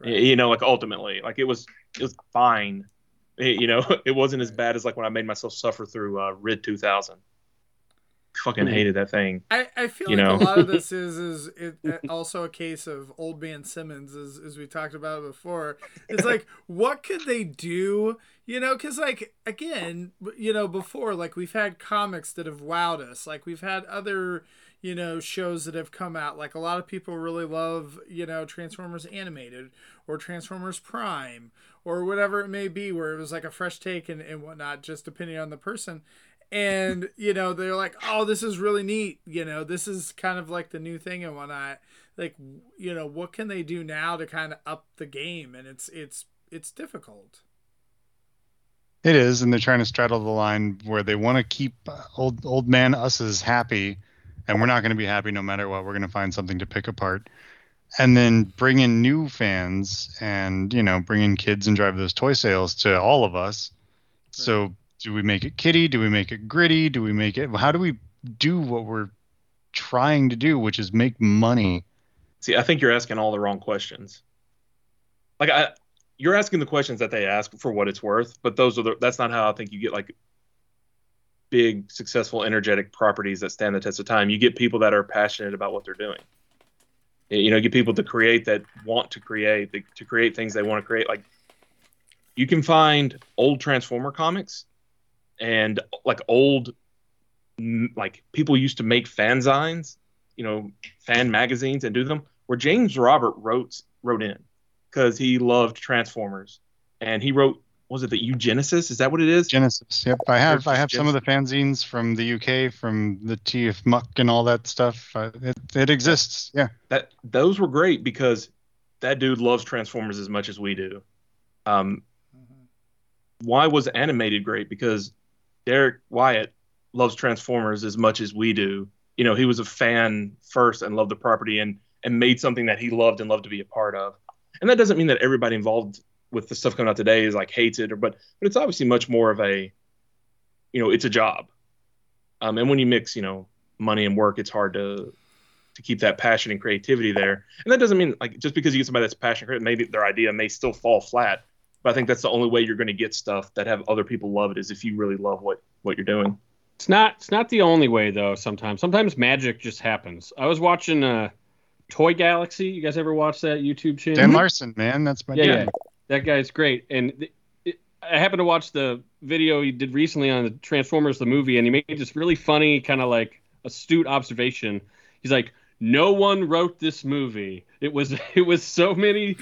Right. You know, like ultimately, like it was, it was fine. Y- You know, (laughs) it wasn't as bad as like when I made myself suffer through uh, Rid 2000. Fucking hated that thing. I, I feel You like know? a lot of this (laughs) is is it, uh, also a case of old man Simmons, as, as we talked about before. It's like, what could they do? You know, because like again, you know, before like we've had comics that have wowed us, like we've had other you know shows that have come out. Like a lot of people really love you know Transformers animated or Transformers Prime or whatever it may be, where it was like a fresh take and, and whatnot, just depending on the person. And you know they're like oh this is really neat. You know this is kind of like the new thing and whatnot. Like you know what can they do now to kind of up the game? And it's it's it's difficult. It is, and they're trying to straddle the line where they want to keep uh, old old man us's happy, and we're not going to be happy no matter what. We're going to find something to pick apart, and then bring in new fans, and you know, bring in kids and drive those toy sales to all of us. So, do we make it kitty? Do we make it gritty? Do we make it? How do we do what we're trying to do, which is make money? See, I think you're asking all the wrong questions. Like I, you're asking the questions that they ask for what it's worth, but those are the. That's not how I think you get like big, successful, energetic properties that stand the test of time. You get people that are passionate about what they're doing. You know, get people to create that want to create, to create things they want to create. Like you can find old Transformer comics and like old, like people used to make fanzines, you know, fan magazines and do them. Where James Robert wrote wrote in because he loved Transformers, and he wrote was it the Eugenesis? Is that what it is? Genesis. Yep, I have I have some of the fanzines from the UK, from the TF Muck and all that stuff. Uh, it it exists. Yeah. that those were great because that dude loves Transformers as much as we do. Um, why was animated great? Because Derrick Wyatt loves Transformers as much as we do. You know, he was a fan first and loved the property and and made something that he loved and loved to be a part of. And that doesn't mean that everybody involved with the stuff coming out today is like hates it or but but it's obviously much more of a you know, it's a job. Um, and when you mix, you know, money and work, it's hard to to keep that passion and creativity there. And that doesn't mean like just because you get somebody that's passionate, maybe their idea may still fall flat, But I think that's the only way you're going to get stuff that have other people love it is if you really love what what you're doing. It's not it's not the only way though. Sometimes sometimes magic just happens. I was watching uh, Toy Galaxy. You guys ever watch that YouTube channel? Dan Larson, man, that's my yeah, dad. That guy's great. And th- it, I happened to watch the video he did recently on the Transformers the movie, and he made this really funny kind of like astute observation. He's like, "No one wrote this movie. It was (laughs) it was so many."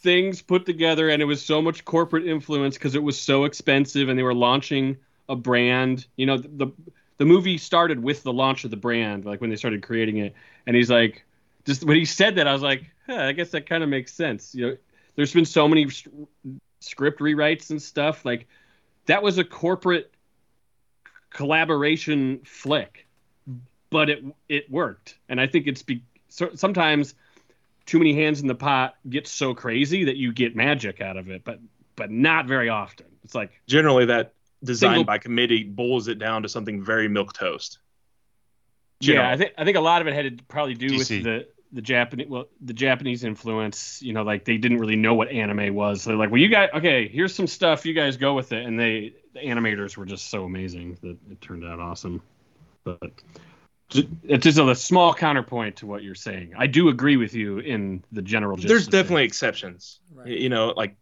things put together and it was so much corporate influence because it was so expensive and they were launching a brand you know the the movie started with the launch of the brand like when they started creating it and he's like just when he said that i was like huh, i guess that kind of makes sense you know there's been so many script rewrites and stuff like that was a corporate collaboration flick but it it worked. And i think it's be so, sometimes too many hands in the pot gets so crazy that you get magic out of it but but not very often. It's like Generally, that design Single- by committee boils it down to something very milk toast. Yeah, I think I think a lot of it had to probably do with the the Japanese well the Japanese influence. You know, like they didn't really know what anime was. So they're like, well, you guys, okay, here's some stuff. You guys go with it, and they the animators were just so amazing that it turned out awesome. But it's just a small counterpoint to what you're saying. I do agree with you in the general. There's of things. definitely exceptions. Right. You know, like,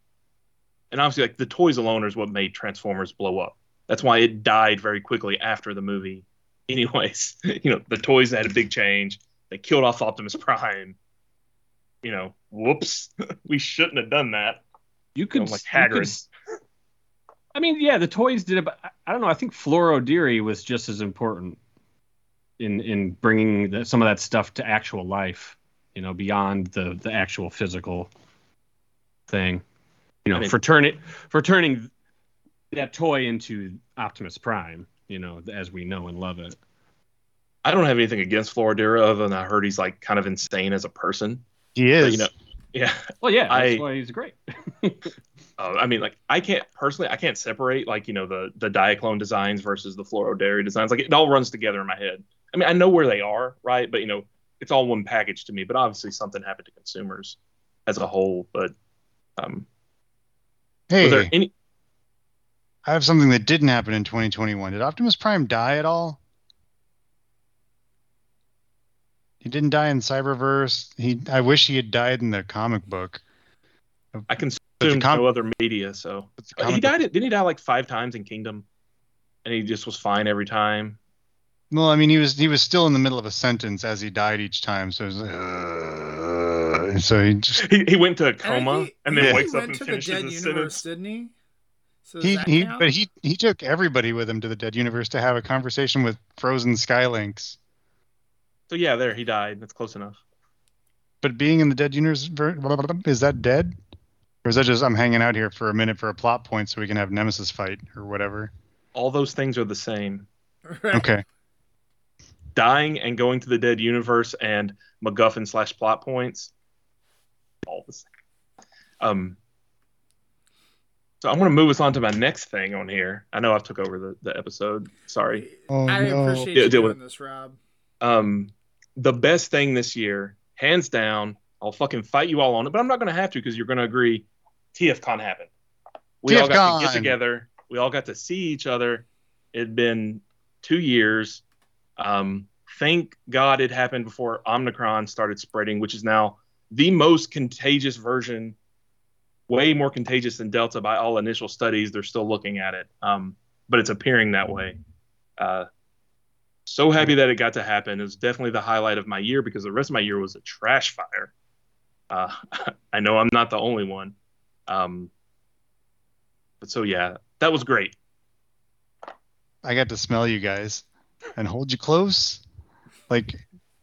and obviously, like the toys alone is what made Transformers blow up. That's why it died very quickly after the movie. Anyways, (laughs) you know, the toys had a big change. They killed off Optimus Prime. You know, whoops, (laughs) we shouldn't have done that. you You could know, like you could- Hagrid. I mean, yeah, the toys did it, but I- I don't know. I think Floro Dery was just as important in in bringing the, some of that stuff to actual life. You know, beyond the the actual physical thing. You know, I mean- for turning for turning that toy into Optimus Prime. You know, as we know and love it. I don't have anything against Floro Dery other than I heard he's like kind of insane as a person. He But, is. you know, yeah. Well, yeah, that's I- why he's great. Uh, (laughs) I mean, like I can't personally, I can't separate like you know the the Diaclone designs versus the Floro designs. Like it all runs together in my head. I mean, I know where they are, right? But you know, it's all one package to me. But obviously, something happened to consumers as a whole. But um, hey, was there any? I have something that didn't happen in 2021. Did Optimus Prime die at all? He didn't die in Cyberverse. He, I wish he had died in the comic book. I consume com- no other media, so but the he comic died. Didn't he die like five times in Kingdom? And he just was fine every time. Well, I mean, he was he was still in the middle of a sentence as he died each time, so it was like, uh, so he just He, he went to a And I coma and then Yeah. wakes he up went and to the dead his universe, sentence. didn't he? So he he but he he took everybody with him to the dead universe to have a conversation with frozen Skylynx. So yeah, there he died. That's close enough. But being in the dead universe is that dead, or is that just I'm hanging out here for a minute for a plot point so we can have Nemesis fight or whatever? All those things are the same. Okay, dying and going to the dead universe and MacGuffin slash plot points. All the same. Um, so I'm going to move us on to my next thing on here. I know I've took over the, the episode. Sorry. Oh, I no. appreciate Yeah, you deal doing with this, Rob. Um, the best thing this year, hands down. I'll fucking fight you all on it, but I'm not going to have to because you're going to agree. TFCon happened. We all got to get together. We all got to see each other. It'd been two years. Um, thank God it happened before Omicron started spreading, which is now the most contagious version, way more contagious than Delta by all initial studies. They're still looking at it, um, but it's appearing that way. Uh, so happy that it got to happen. It was definitely the highlight of my year because the rest of my year was a trash fire. Uh, (laughs) I know I'm not the only one. Um, but so yeah, that was great. I got to smell you guys and hold you close. Like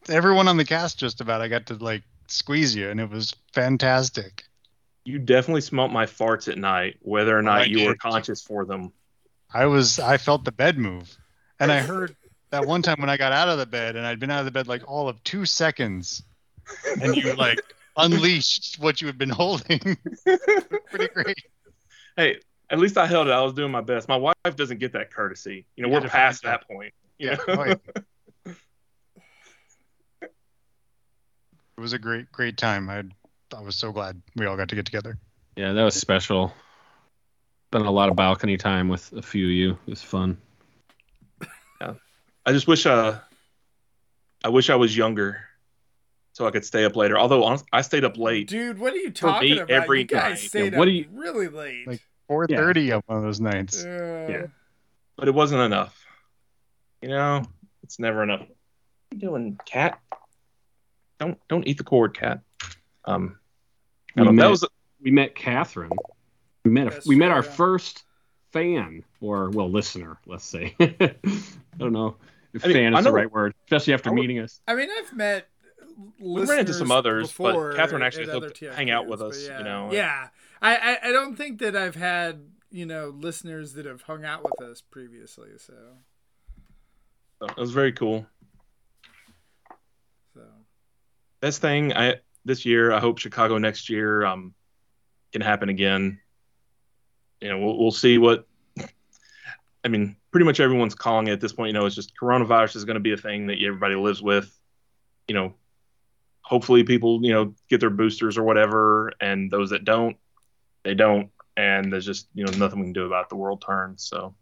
everyone on the cast, just about, I got to like squeeze you, and it was fantastic. You definitely smelt my farts at night, whether or Oh, not I you were conscious for them. I was, I felt the bed move, and I (laughs) heard that one time when I got out of the bed, and I'd been out of the bed like all of two seconds, and you like unleashed what you had been holding. (laughs) Pretty great. Hey, at least I held it. I was doing my best. My wife doesn't get that courtesy. You know, You we're past find that point. Yeah. Yeah. oh, yeah. (laughs) It was a great, great time. I, I was so glad we all got to get together. Yeah, that was special. spent a lot of balcony time with a few of you. It was fun. I just wish uh I wish I was younger so I could stay up later. Although honest, I stayed up late. Dude, what are you For me, talking about? every you guys night. stayed Yeah, what up do you- really late. Like, 4:30 on one of those nights. Uh, Yeah. but it wasn't enough. You know, it's never enough. What you doing, cat? Don't don't eat the cord, cat. Um, We met, that was we met Catherine. We met a, we met our first fan or well listener, let's say. (laughs) I don't know if I mean, fan I is the right word, especially after would- meeting us. I mean, I've met listeners. We ran into some others, but Catherine actually at hooked- hang out with us, but you know. Yeah, I, I I don't think that I've had you know listeners that have hung out with us previously. So it was very cool. so Best thing I this year. I hope Chicago next year um can happen again. You know, we'll we'll see what. I mean, pretty much everyone's calling it at this point. You know, it's just coronavirus is going to be a thing that everybody lives with. You know, hopefully people you know get their boosters or whatever, and those that don't, they don't, and there's just you know nothing we can do about it. the world turns. So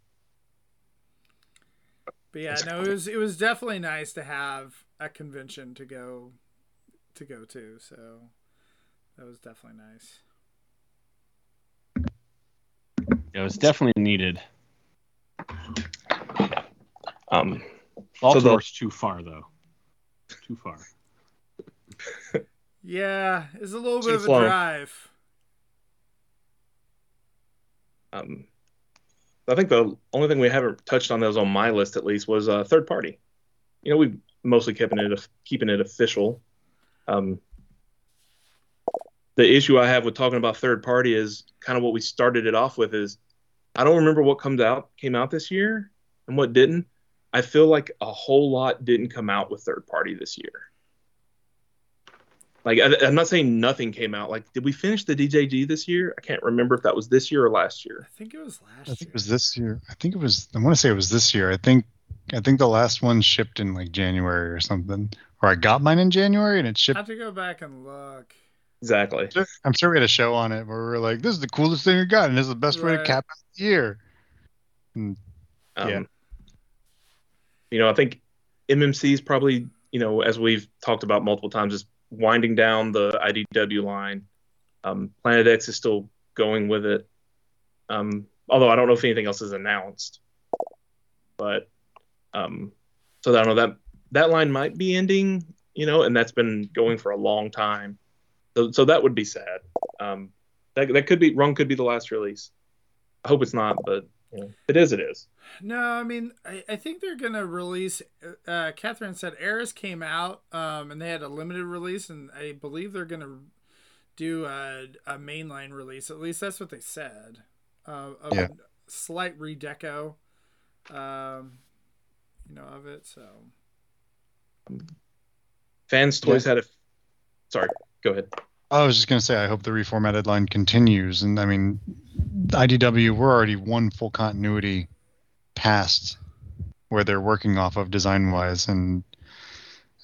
But yeah, no, it was it was definitely nice to have a convention to go to go to. So that was definitely nice. Yeah, it was definitely needed. um, Baltimore's too far though. Too far. (laughs) Yeah, it's a little bit Too of a slow. drive. Um, I think the only thing we haven't touched on that was on my list at least was uh, third party. You know, we've mostly keeping it keeping it official. Um, the issue I have with talking about third party is kind of what we started it off with is I don't remember what comes out came out this year and what didn't. I feel like a whole lot didn't come out with third party this year. Like I, I'm not saying nothing came out. Like, did we finish the DJG this year? I can't remember if that was this year or last year. I think it was last year. I year. think it was this year. I think it was. I want to say it was this year. I think. I think the last one shipped in like January or something. Or I got mine in January and it shipped. I shipped. have to go back and look. Exactly. I'm sure we had a show on it where we were like, "This is the coolest thing we got, and this is the best way to cap out the year." Um, Yeah. You know, I think MMC is probably, you know, as we've talked about multiple times, is winding down the IDW line. Um, Planet X is still going with it. Um, although I don't know if anything else is announced. But um, so I don't know that that line might be ending, you know, and that's been going for a long time. So so that would be sad. Um, that that could be Run could be the last release. I hope it's not, but you know, it is. It is. No, I mean, I, I think they're gonna release. Uh, Catherine said Eris came out, um, and they had a limited release, and I believe they're gonna do a, a mainline release. At least that's what they said. Uh, of Yeah. slight redeco, um, you know, of it. So Fans Toys had a. Sorry, go ahead. I was just gonna say, I hope the reformatted line continues, and I mean, IDW we're already one full continuity past where they're working off of design wise, and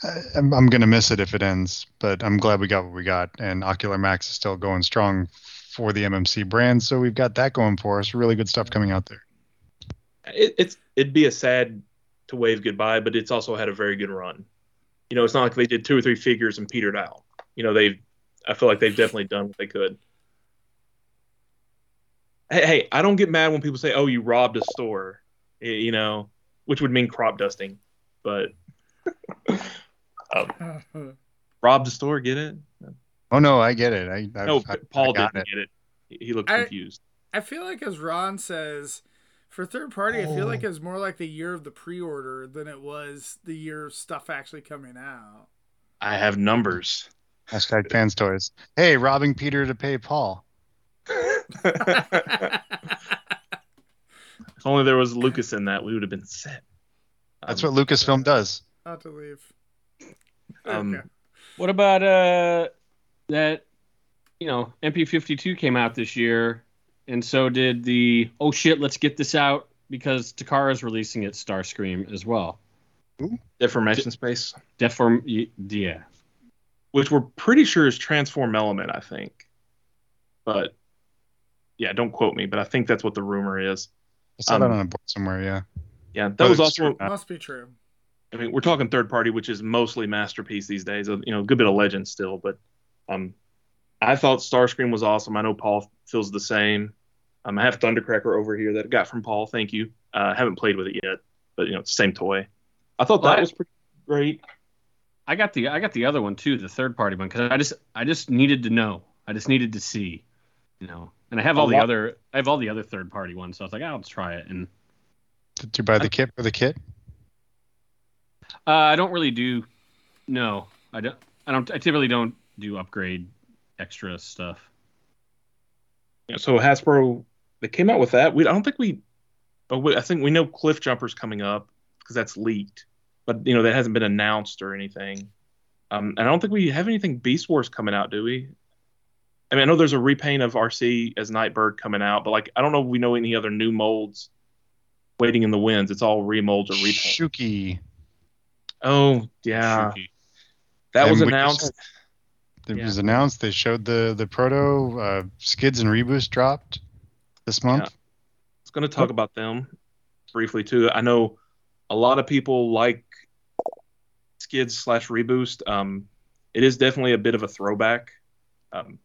I- I'm, I'm gonna miss it if it ends. But I'm glad we got what we got, and Ocular Max is still going strong for the MMC brand, so we've got that going for us. Really good stuff coming out there. It, it's it'd be a sad to wave goodbye, but it's also had a very good run. You know, it's not like they did two or three figures and petered out. You know, they've. I feel like they've definitely done what they could. Hey, hey, I don't get mad when people say, "Oh, you robbed a store," you know, which would mean crop dusting, but um, (laughs) (laughs) robbed a store. Get it? Oh no, I get it. I, I've, no, I, Paul I didn't it. get it. He he looked confused. I feel like, as Ron says, for third party, I feel Oh. like it's more like the year of the pre-order than it was the year of stuff actually coming out. I have numbers. Hashtag fans toys. Hey, robbing Peter to pay Paul. If only there was Lucas in that, we would have been set. That's Um, what Lucasfilm does. Not to leave. Um, Okay. What about uh that you know MP52 came out this year, and so did the oh shit let's get this out because Takara is releasing it Starscream as well. Deformation space, Deform y- yeah. Which we're pretty sure is transform element, I think. But yeah, don't quote me, but I think that's what the rumor is. I saw that Um, on a board somewhere. Yeah. Yeah, that Whether was it's also. true. Must be true. I mean, we're talking third party, which is mostly masterpiece these days. You know, a good bit of legend still, but um, I thought Starscream was awesome. I know Paul feels the same. Um, I have Thundercracker over here that I got from Paul. Thank you. Uh, haven't played with it yet, but you know, it's the same toy. I thought Well, that I- was pretty great. I got the I got the other one too, the third party one, because I just I just needed to know. I just needed to see, you know. And I have A all the lot- other I have all the other third party ones, so I was like, oh, let's try it. And Did you buy the kit for the kit? uh, I don't really do. No, I don't. I don't. I typically don't do upgrade extra stuff. Yeah, so Hasbro, they came out with that. We I don't think we, oh, we I think we know Cliff Jumper's coming up because that's leaked, but you know that hasn't been announced or anything. Um, and I don't think we have anything Beast Wars coming out, do we? I mean, I know there's a repaint of RC as Nightbird coming out, but like I don't know if we know any other new molds waiting in the winds. It's all remolds or repaint. Shuki. Oh yeah, Shuki. that And was we just- announced. It Yeah. was announced. They showed the the proto uh, skids and reboost dropped this month. I was going to talk about them briefly too. I know a lot of people like Skids slash Reboost. Um, it is definitely a bit of a throwback. Um,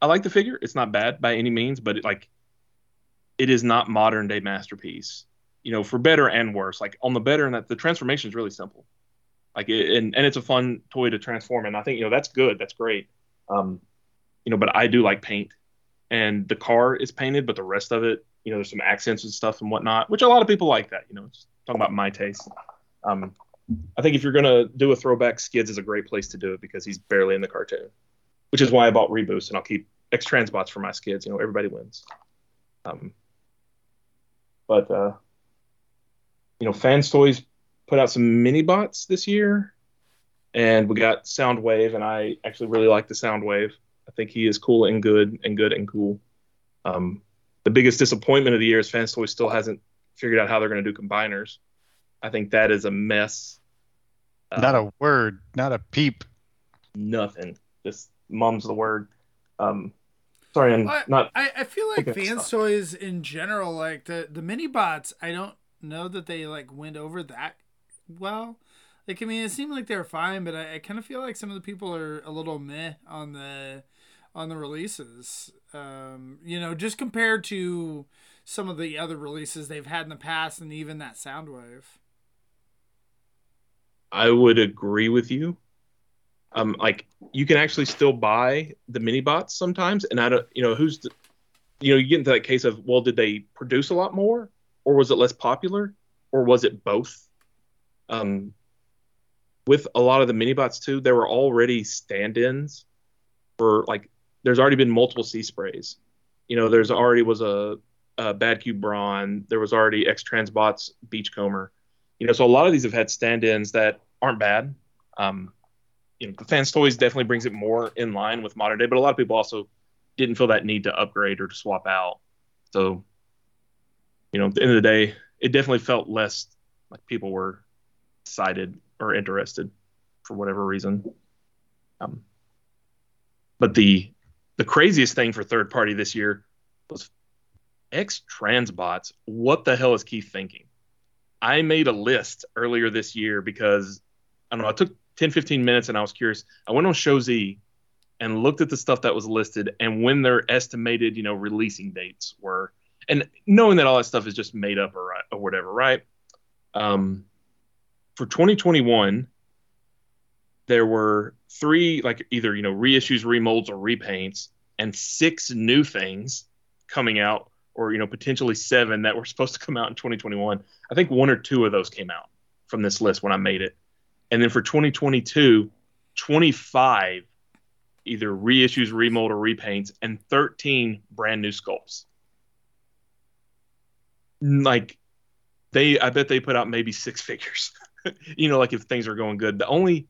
I like the figure. It's not bad by any means, but it, like, it is not modern day masterpiece. You know, for better and worse. Like on the better, and that the transformation is really simple. Like, it, and and it's a fun toy to transform, and I think you know that's good. That's great. Um, you know, but I do like paint and the car is painted, but the rest of it, you know, there's some accents and stuff and whatnot, which a lot of people like that. You know, just talking about my taste. Um, I think if you're gonna do a throwback, Skids is a great place to do it because he's barely in the cartoon, which is why I bought Reboost and I'll keep X Transbots for my Skids. You know, everybody wins. Um, but uh, you know, Fans Toys put out some mini bots this year, and we got Soundwave, and I actually really like the Soundwave. I think he is cool and good and good and cool. Um, the biggest disappointment of the year is Fans Toys still hasn't figured out how they're going to do combiners. I think that is a mess. Uh, Not a word, not a peep. nothing. Just mum's the word. Um, sorry, I'm I, not. I, I feel like Okay, fans toys in general, like the the mini bots, I don't know that they like went over that well. Like I mean, it seemed like they were fine, but I, I kind of feel like some of the people are a little meh on the on the releases. Um, you know, just compared to some of the other releases they've had in the past, and even that Soundwave. I would agree with you. Um, like you can actually still buy the mini bots sometimes, and I don't, you know, who's the, you know, you get into that case of, well, did they produce a lot more, or was it less popular, or was it both? Um, with a lot of the mini bots too, there were already stand-ins for like, there's already been multiple sea sprays. You know, there's already was a, a Bad Cube Brawn, there was already X Transbots Beachcomber you know, so a lot of these have had stand-ins that aren't bad. Um, you know, the fans toys definitely brings it more in line with modern day, but a lot of people also didn't feel that need to upgrade or to swap out. So, you know, at the end of the day, it definitely felt less like people were excited or interested for whatever reason. Um, but the the craziest thing for third party this year was X Transbots. What the hell is Keith thinking? I made a list earlier this year because I don't know, I took 10, 15 minutes and I was curious. I went on ShowZ and looked at the stuff that was listed and when their estimated, you know, releasing dates were. And knowing that all that stuff is just made up or, or whatever, right? Um, for 2021, there were three, like either, you know, reissues, remolds, or repaints, and six new things coming out, or, you know, potentially seven that were supposed to come out in 2021. I think one or two of those came out from this list when I made it. And then for 2022, 25 either reissues, remold, or repaints, and 13 brand new sculpts. Like they, I bet they put out maybe six (laughs) figures. you know, like if things are going good. The only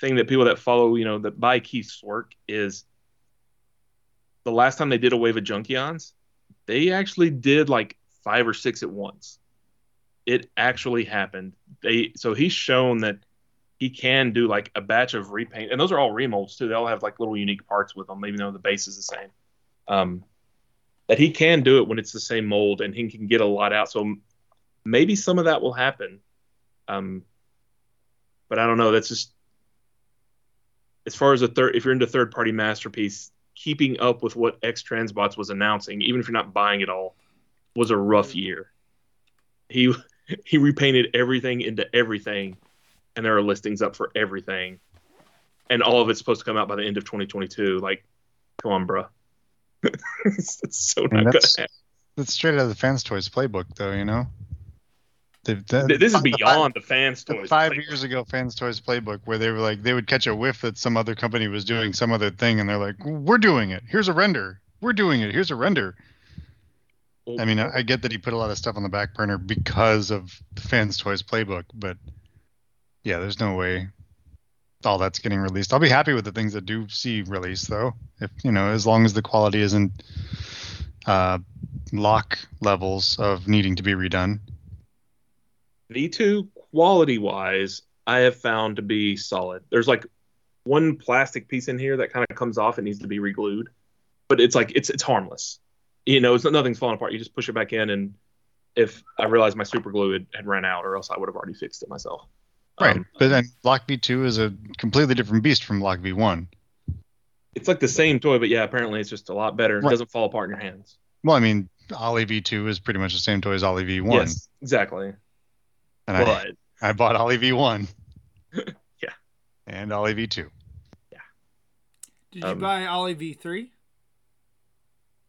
thing that people that follow, you know, that buy Keith's work is the last time they did a wave of Junkions, they actually did like five or six at once. It actually happened. They so he's shown that he can do like a batch of repaint, and those are all remolds too. They all have like little unique parts with them, even though the base is the same. Um, that he can do it when it's the same mold and he can get a lot out. So maybe some of that will happen. Um, but I don't know. That's just as far as a third. If you're into third party masterpiece, keeping up with what X Transbots was announcing, even if you're not buying it all, was a rough mm-hmm. year. He (laughs) he repainted everything into everything, and there are listings up for everything, and all of it's supposed to come out by the end of 2022. Like, come on, bro. (laughs) it's so not gonna that's- happen. That's straight out of the fans toys playbook, though. You know. They've, Th- This is the five- beyond the fans' the five Like, years ago fans toys playbook where they were like they would catch a whiff that some other company was doing some other thing and they're like we're doing it. Here's a render. We're doing it. Here's a render. I mean i, I get that he put a lot of stuff on the back burner because of the fans toys playbook but yeah there's no way all that's getting released. I'll be happy with the things that do see release though if you know as long as the quality isn't uh lock levels of needing to be redone V2 quality wise, I have found to be solid. There's like one plastic piece in here that kind of comes off and needs to be reglued, but it's like it's it's harmless. You know, it's nothing's falling apart. You just push it back in, and if I realized my super glue had, had ran out, or else I would have already fixed it myself. Right, Um, but then Lock V2 is a completely different beast from Lock V1. it's like the same toy, but yeah, apparently it's just a lot better. It Right. doesn't fall apart in your hands. Well, I mean, Ollie V2 is pretty much the same toy as Ollie V1, Yes, exactly. And I, But I bought Ollie V1. (laughs) Yeah. And Ollie V2. Yeah. Did you Um, buy Ollie V three?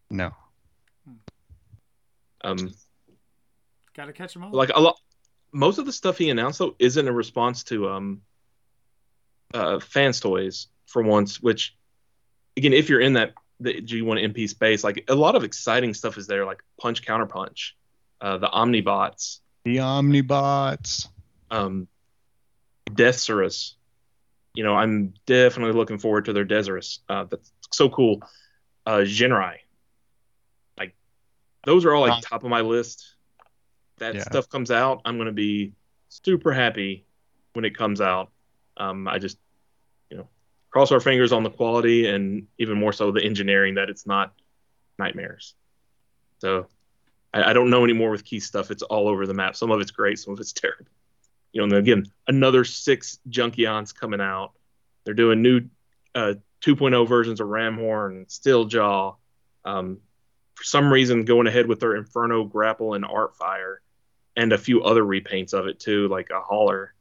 No. um, Got to catch them all. like a lot most of the stuff he announced though isn't a response to um uh fans toys for once which again if you're in that the g1 mp space like a lot of exciting stuff is there like punch counter punch uh the omnibots The Omnibots. um Deathsaurus. you know i'm definitely looking forward to their Deathsaurus. uh that's so cool uh Genrai. like those are all like top of my list that Yeah. stuff comes out i'm going to be super happy when it comes out um i just you know cross our fingers on the quality and even more so the engineering that it's not nightmares so I, I don't know anymore with key stuff. It's all over the map. Some of it's great some of it's (laughs) terrible. You know and again another six junkions coming out. They're doing new uh 2.0 versions of ramhorn steel jaw. Um for some reason going ahead with their inferno grapple and artfire and a few other repaints of it too like a hauler.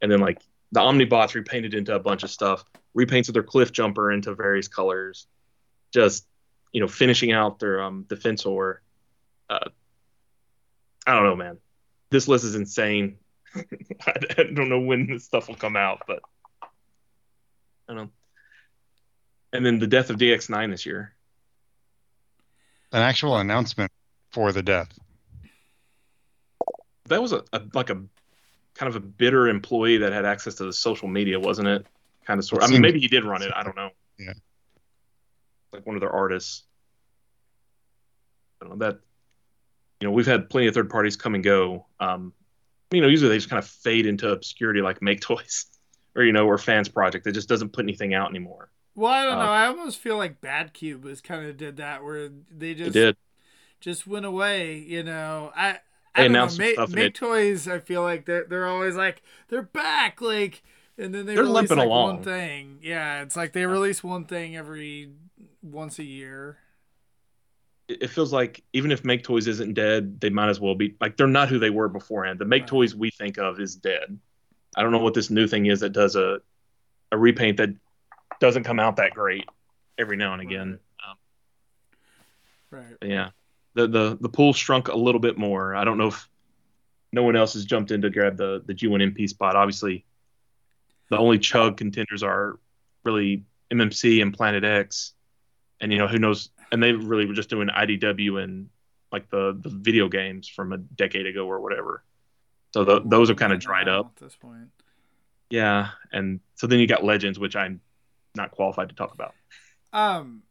And then like the omnibots repainted into a bunch of stuff repaints of their cliff jumper into various colors. Just you know finishing out their um defensor uh i don't know man this list is insane (laughs) I, don't know when this stuff will come out but i don't know and then the death of dx9 this year An actual announcement for the death. that was a, a like a kind of a bitter employee that had access to the social media, wasn't it? Kind of sort. It I mean, maybe he did run it. I don't know. Yeah. Like one of their artists. I don't know that. You know, we've had plenty of third parties come and go. Um, you know, usually they just kind of fade into obscurity, like Make Toys, (laughs) or you know, or Fans Project. It just doesn't put anything out anymore. well, I don't uh, know. I almost feel like Bad Cube was kind of did that where they just did. just went away. You know, I. I don't know. some Make, stuff make it- toys. I feel like they're they're always like they're back, like, and then they They're release limping like along. one thing. Yeah, it's like they release one thing every once a year. It it feels like even if Make Toys isn't dead, they might as well be like they're not who they were beforehand. The Make Right. Toys we think of is dead. I don't know what this new thing is that does a a repaint that doesn't come out that great every now and again. Um, Right. yeah, the the the pool shrunk a little bit more. I don't know if no one else has jumped in to grab the the G1MP spot. Obviously, the only chug contenders are really MMC and Planet X, and you know who knows. And they really were just doing IDW and like the the video games from a decade ago or whatever. So the, those are kind of dried up. at this point. Yeah, and so then you got Legends, which I'm not qualified to talk about. Um,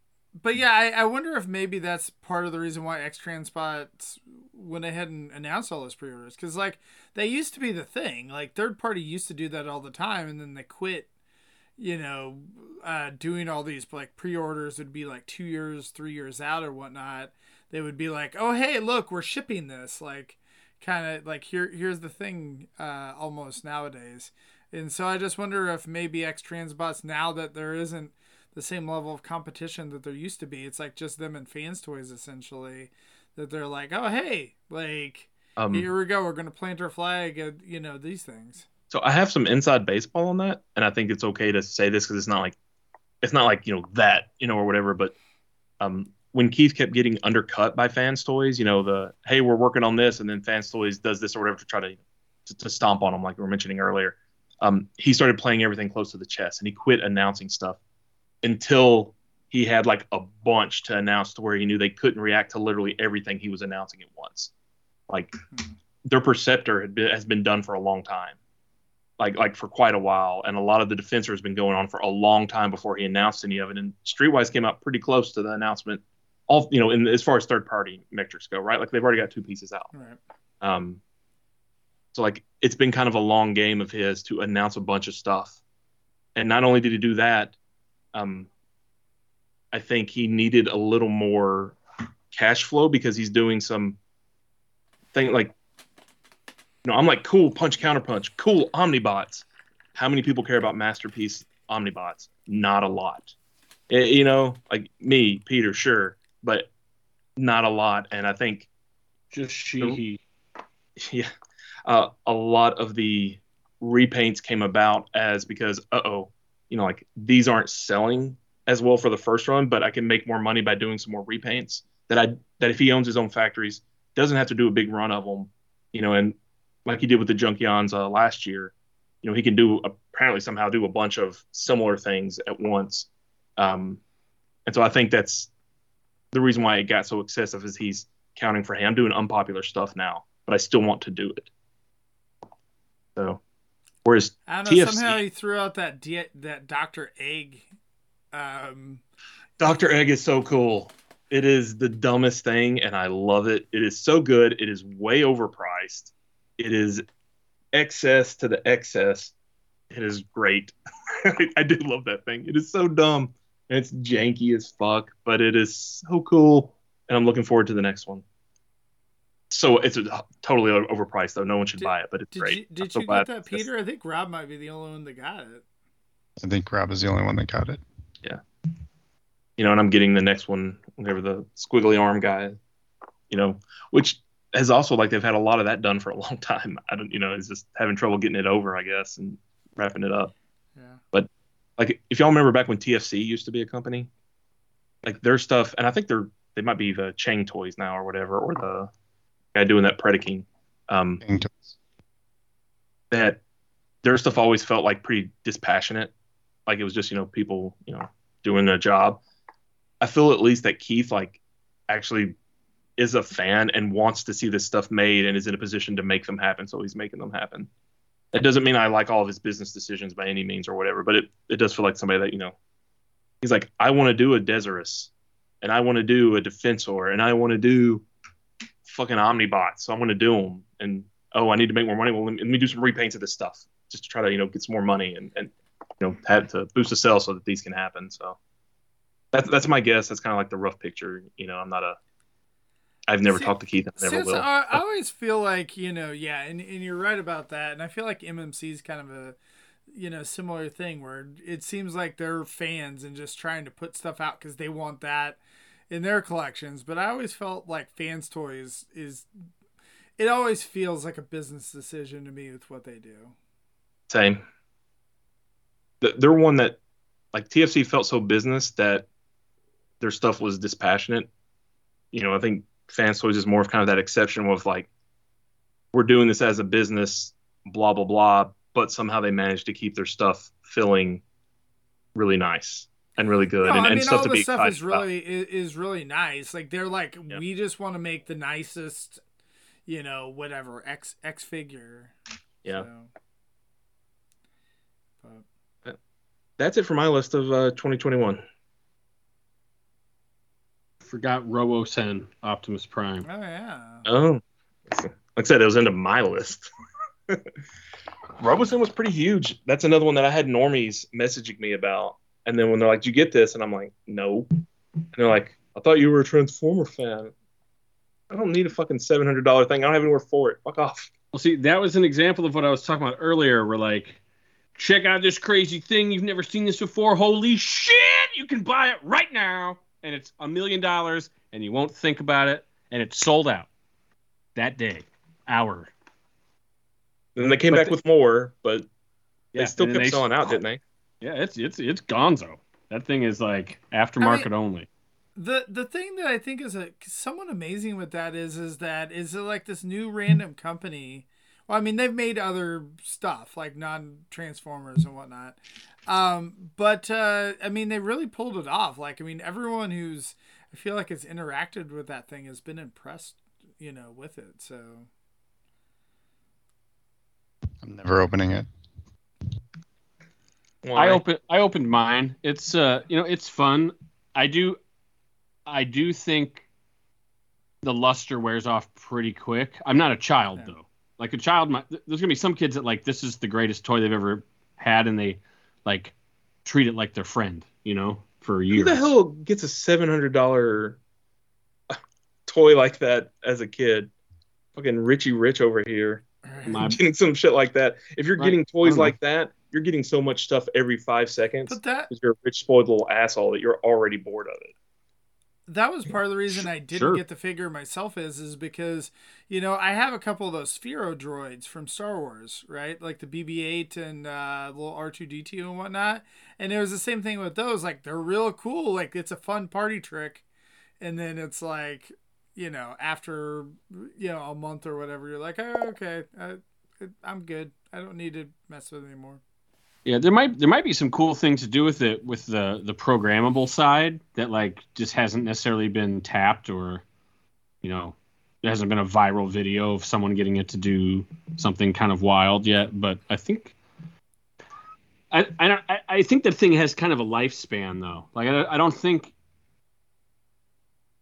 but yeah, I, I wonder if maybe that's part of the reason why X Transbots went ahead and announced all those pre-orders because like they used to be the thing. Like third party used to do that all the time, and then they quit. You know, uh, doing all these like pre-orders would be like two years, three years out or whatnot. They would be like, "Oh, hey, look, we're shipping this." Like, kind of like here, here's the thing. Uh, almost nowadays, and so I just wonder if maybe X Transbots now that there isn't the same level of competition that there used to be, it's like just them and fans toys essentially. That they're like, "Oh, hey, like." Um, here we go. We're gonna plant our flag at you know these things. So I have some inside baseball on that, and I think it's okay to say this because it's not like it's not like you know that you know or whatever. But um, when Keith kept getting undercut by Fans Toys, you know the hey we're working on this, and then Fans Toys does this or whatever to try to to, to stomp on him like we were mentioning earlier. Um, he started playing everything close to the chest, and he quit announcing stuff until he had like a bunch to announce to where he knew they couldn't react to literally everything he was announcing at once. Like their Perceptor had been, has been done for a long time, like like for quite a while, and a lot of the Defensor has been going on for a long time before he announced any of it. And Streetwise came out pretty close to the announcement, all you know, in as far as third party metrics go, right? Like they've already got two pieces out. Right. Um, so like it's been kind of a long game of his to announce a bunch of stuff, and not only did he do that, um, I think he needed a little more cash flow because he's doing some thing like, know, I'm like cool punch counter punch, cool omnibots. How many people care about masterpiece omnibots? Not a lot. Eh, you know, like me, Peter, sure, but not a lot. And I think Just she. (laughs) yeah, uh, a lot of the repaints came about as because uh oh, you know, like these aren't selling as well for the first run, but I can make more money by doing some more repaints. That I that if he owns his own factories, doesn't have to do a big run of them, you know, and like he did with the Junkions uh, last year, you know, he can do apparently somehow do a bunch of similar things at once. Um, and so I think that's the reason why it got so excessive is he's counting for hey, I'm doing unpopular stuff now, but I still want to do it. So, whereas I don't know. TFC Somehow he threw out that di- that Doctor Egg. Um, Dr. Egg is so cool. It is the dumbest thing, and I love it. It is so good. It is way overpriced. It is excess to the excess. It is great. (laughs) I do love that thing. It is so dumb and it's janky as fuck, but it is so cool, and I'm looking forward to the next one. So it's a, totally overpriced though. No one should Did- buy it, but it's did great. you did so you get that, it's this. Peter? I think Rob might be the only one that got it. I think Rob is the only one that got it. Yeah. You know, and I'm getting the next one, whatever the squiggly arm guy, you know, which has also like they've had a lot of that done for a (laughs) long time. I don't, you know, it's just having trouble getting it over, I guess, and wrapping it up. Yeah. But like if y'all remember back when TFC used to be a company, like their stuff, and I think they're they might be the Chang Toys now or whatever, or the guy doing that Predaking. Um, Dang toys. that their stuff always felt like pretty dispassionate. Like it was just, you know, people, you know, doing their job. I feel at least that Keith like actually is a fan and wants to see this stuff made and is in a position to make them happen, so he's making them happen. That doesn't mean I like all of his business decisions by any means or whatever, but it, it does feel like somebody that, you know, he's like, I want to do a Deathsaurus and I want to do a Defensor and I want to do fucking Omnibots, so I'm going to do them. And oh, I need to make more money. Well, let me, let me do some repaints of this stuff just to try to, you know, get some more money and, and you know, have to boost the sales so that these can happen. So that's, that's my guess. That's kind of like the rough picture. You know, I'm not a, I've never See, talked to Keith. I never will. I, I (laughs) always feel like you know, yeah, and, and you're right about that, and I feel like MMC is kind of a you know similar thing where it seems like they're fans and just trying to put stuff out because they want that in their collections. But I always felt like fans toys is it always feels like a business decision to me with what they do. Same. They're one that, like TFC, felt so business that their stuff was dispassionate. You know, I think Fans Toys is more of kind of that exception of like, we're doing this as a business, blah blah blah, but somehow they managed to keep their stuff feeling really nice and really good No, and, I and mean, stuff all to be stuff is really is, is really nice. Like they're like, Yeah. we just want to make the nicest, you know, whatever X X figure. Yeah. So. But That's it for my list of uh, 2021. Forgot Robosen Optimus Prime. oh yeah. Oh, like I said, it was into my list. (laughs) Robosen was pretty huge. That's another one that I had normies messaging me about. And then when they're like, "Did you get this?" and I'm like, "No," and they're like, "I thought you were a Transformer fan." I don't need a fucking seven hundred dollar thing. I don't have anywhere for it. Fuck off. Well, see, that was an example of what I was talking about earlier. Where like, check out this crazy thing. You've never seen this before. Holy shit! You can buy it right now, and it's a million dollars, and you won't think about it, and it's sold out that day, hour. Then they came But back the- with more, but Yeah, they still kept they- selling out, didn't they? Yeah, it's it's it's Gonzo. That thing is like aftermarket only. the the thing that I think is a somewhat amazing with that is is that is it like this new random company. Well, I mean they've made other stuff like non Transformers and whatnot, um, but uh, I mean they really pulled it off. Like I mean everyone who's I feel like has interacted with that thing has been impressed, you know, with it. So I'm never opening it. Why? I open I opened mine. It's uh you know it's fun. I do I do think the luster wears off pretty quick. I'm not a child Yeah. though. Like a child might there's gonna be some kids that like this is the greatest toy they've ever had and they like treat it like their friend, you know, for years. Who the hell gets a seven hundred dollar toy like that as a kid? Fucking Richie Rich over here My- (laughs) getting some shit like that. If you're Right. getting toys like that, you're getting so much stuff every five seconds but that because you're a rich spoiled little asshole that you're already bored of it. That was part of the reason I didn't Sure. get the figure myself is is because you know I have a couple of those Sphero droids from Star Wars, right? Like the BB-8 and uh, little R2D2 and whatnot. And it was the same thing with those. Like they're real cool. Like it's a fun party trick. And then it's like, you know, after you know a month or whatever, you're like, oh, okay, I, I'm good. I don't need to mess with it anymore. Yeah, there might there might be some cool things to do with it with the the programmable side that like just hasn't necessarily been tapped or you know there hasn't been a viral video of someone getting it to do something kind of wild yet. But I think I I don't I, I think that thing has kind of a lifespan though. Like I, I don't think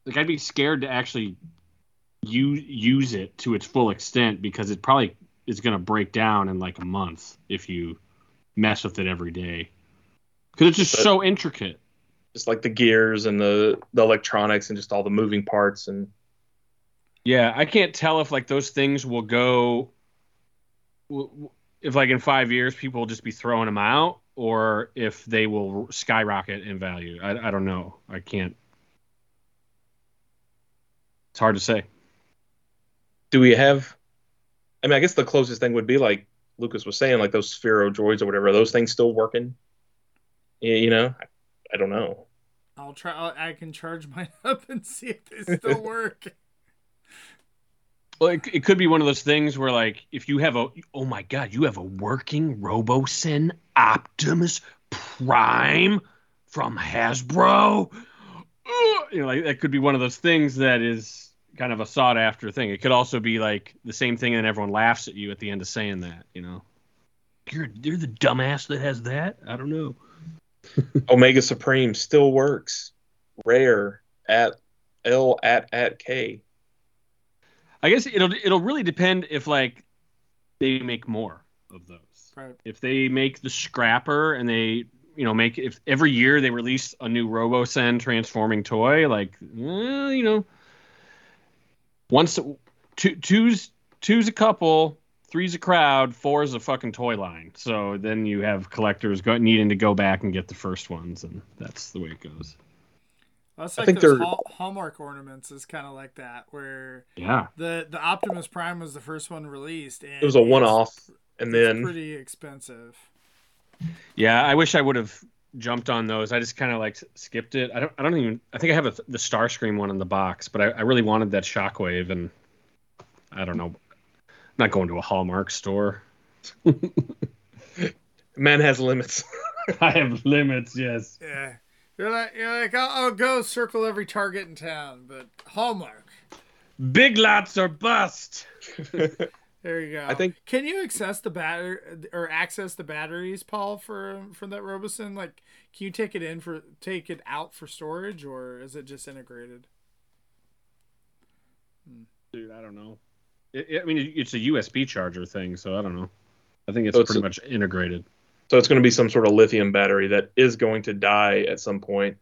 like I'd be scared to actually use use it to its full extent because it probably is going to break down in like a month if you mess with it every day because it's just But- so intricate. Just like the gears and the the electronics and just all the moving parts and Yeah, I can't tell if like those things will go. If like in five years people will just be throwing them out, or if they will skyrocket in value. I, I don't know. I can't. It's hard to say. do we have I mean I guess the closest thing would be like Lucas was saying, like those Sphero droids or whatever, are those things still working? Y- You know? I, I don't know. I'll try. I'll, I can charge mine (laughs) up and see if they still (laughs) work. Well, it, it could be one of those things where, like, if you have a, oh my god, you have a working RoboSen Optimus Prime from Hasbro. Ugh, You know, like that could be one of those things that is kind of a sought after thing. It could also be like the same thing, and everyone laughs at you at the end of saying that. You know, you're you're the dumbass that has that. I don't know. (laughs) Omega Supreme still works. Rare at L at at K. I guess it'll it'll really depend if like they make more of those. Right. if they make the scrapper and they you know make if every year they release a new RoboSen transforming toy, like well, you know, once two two's two's a couple, three's a crowd, four is a fucking toy line. So then you have collectors go, needing to go back and get the first ones, and that's the way it goes. That's I think those they're- Hall- Hallmark ornaments is kind of like that, where Yeah, the the Optimus Prime was the first one released, and It was a one off and then pretty expensive. yeah. I wish I would have jumped on those. I just kind of like skipped it. I don't. I don't even. I think I have a, the Starscream one in the box, but I, I really wanted that Shockwave, and I don't know. I'm not going to a Hallmark store. (laughs) man has limits. (laughs) I have limits. Yes. Yeah, you're like you're like I'll, I'll go circle every Target in town, but Hallmark. Big lots are bust. (laughs) There you go. I think- Can you access the batter or access the batteries, Paul, for for that Robosen? Like, can you take it in for take it out for storage, or is it just integrated? Dude, I don't know. It, it- I mean, it's a USB charger thing, so I don't know. I think it's So pretty a- much integrated. So it's going to be some sort of lithium battery that is going to die at some point.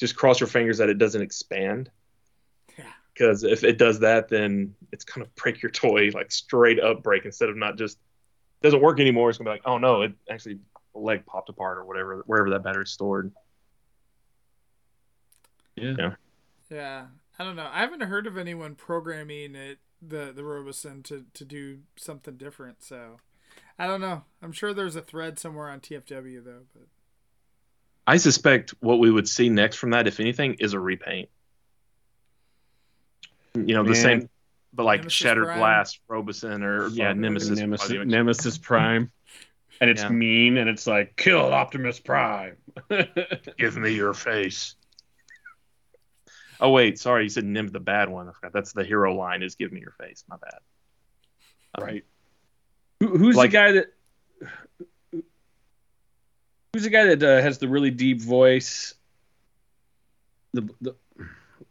Just cross your fingers that it doesn't expand. Yeah. Because if it does that, then it's going to break your toy like straight up break instead of not just doesn't work anymore. It's going to be like, oh no, it actually the leg popped apart or whatever wherever that battery's stored. Yeah. Yeah. Yeah, I don't know. I haven't heard of anyone programming it the the Robosen to to do something different. So I don't know. I'm sure there's a thread somewhere on TFW though. But I suspect what we would see next from that, if anything, is a repaint. You know, the same, but like Nemesis Shattered Prime. Glass, Robosen, or yeah, Nemesis. Nemesis, probably Nemesis Prime. And it's Yeah. mean and it's like, kill Optimus Prime. (laughs) Give me your face. Oh wait, sorry, you said Nim the bad one. I forgot. That's the hero line. Is give me your face. My bad. Um, right. Who, who's Like- the guy that? Who's the guy that uh, has the really deep voice? The, the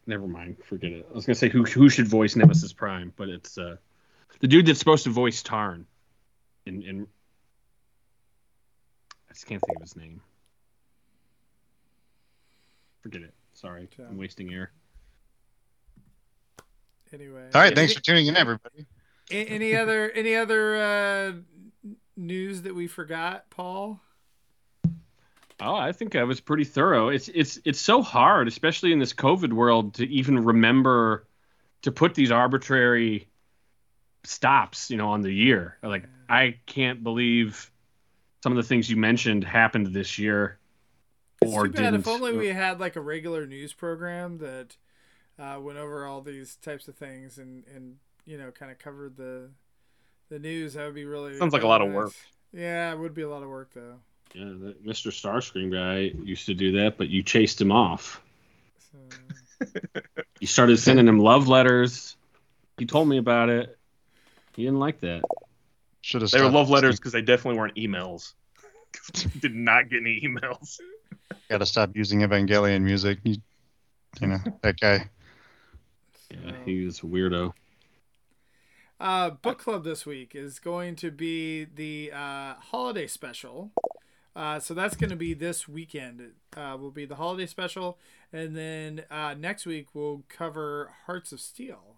never mind, forget it. I was gonna say who who should voice Nemesis Prime, but it's uh, the dude that's supposed to voice Tarn. In in I just can't think of his name. Forget it. Sorry, Yeah. I'm wasting air. anyway, All right, thanks for tuning in, everybody. Any other any other uh, news that we forgot, Paul? Oh, I think I was pretty thorough. It's it's it's so hard, especially in this COVID world, to even remember to put these arbitrary stops, you know, on the year. Like I can't believe some of the things you mentioned happened this year, It's or too bad. didn't. If only we had like a regular news program that uh, went over all these types of things and and you know kind of covered the the news. That would be really Sounds like a really lot of work. Yeah, it would be a lot of work though. Yeah, that Mr. Starscream guy used to do that, but you chased him off. (laughs) You started sending him love letters. He told me about it. He didn't like that. Should have. They were love letters because they definitely weren't emails. (laughs) did not get any emails. Got to stop using Evangelion music. You, you know that guy. Yeah, he was a weirdo. Uh, book club this week is going to be the uh, holiday special. Uh, so that's going to be this weekend. Uh, will be the holiday special, and then uh, next week we'll cover Hearts of Steel.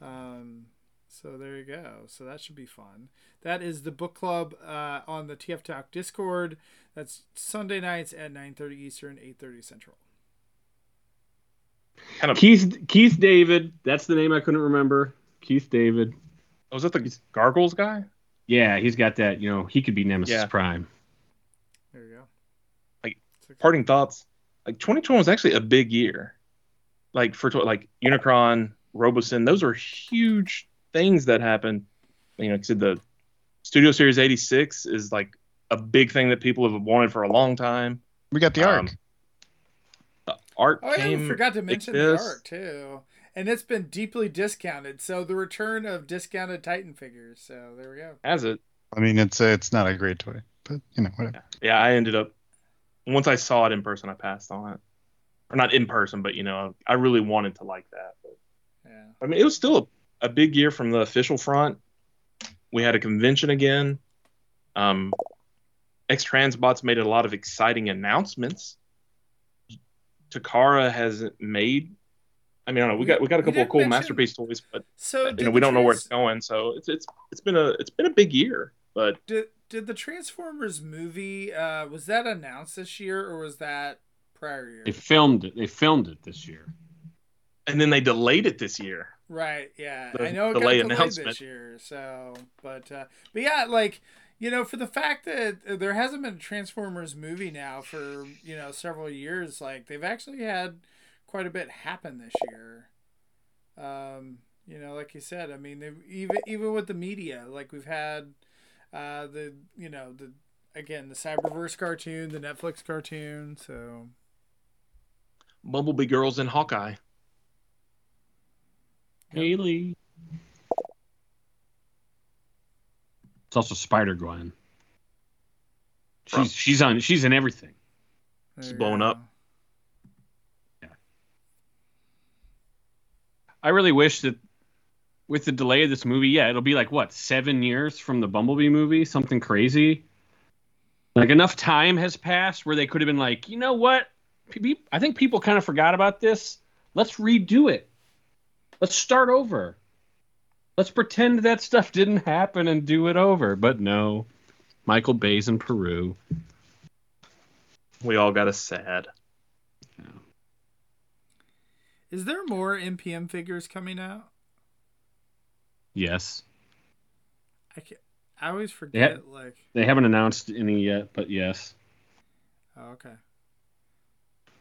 Um, so there you go. So that should be fun. That is the book club uh, on the TF Talk Discord. That's Sunday nights at 9:30 Eastern, 8:30 Central. Kind of. Keith Keith David, that's the name I couldn't remember. Keith David. Was that the Gargoyles guy? Yeah, he's got that. You know, he could be Nemesis Yeah. Prime. There you go. Like, Parting thoughts. Like 2020 was actually a big year. Like for like Unicron, Robosen, those are huge things that happened. You know, 'cause the Studio Series 86 is like a big thing that people have wanted for a long time. We got the Ark. Um, The art Oh, yeah, came. we forgot to mention exists. the art too, and it's been deeply discounted. So the return of discounted Titan figures. So there we go. Has it? I mean, it's uh, it's not a great toy, but you know whatever. Yeah, I ended up once I saw it in person, I passed on it, or not in person, but you know, I really wanted to like that. But Yeah. I mean, it was still a, a big year from the official front. We had a convention again. Um, X Transbots made a lot of exciting announcements. Takara has made. I mean, I don't know. We got we got a couple of cool mention- masterpiece toys, but So you know we don't know where it's going. So it's it's it's been a it's been a big year. But Did did the Transformers movie uh, was that announced this year or was that prior year? They filmed it. They filmed it this year. and then they delayed it this year. Right. Yeah. The I know it delay got delayed announcement. this year. So, but uh, but yeah, like you know, for the fact that uh, there hasn't been a Transformers movie now for you know several years, like they've actually had quite a bit happen this year. Um, you know, like you said, I mean, they've even even with the media, like we've had uh, the you know the again the Cyberverse cartoon, the Netflix cartoon. So Bumblebee Girls and Hawkeye. Hailee. It's also Spider Gwen. She's she's on she's in everything. there It's you blown go. up. I really wish that with the delay of this movie, yeah, it'll be like what seven years from the Bumblebee movie, something crazy. Like enough time has passed where they could have been like, you know what? I think people kind of forgot about this. Let's redo it. Let's start over. Let's pretend that stuff didn't happen and do it over. But no, Michael Bay's in Peru. We all got a sad. Is there more MPM figures coming out? Yes. I can I always forget. ha- like, They haven't announced any yet, but yes. oh, okay.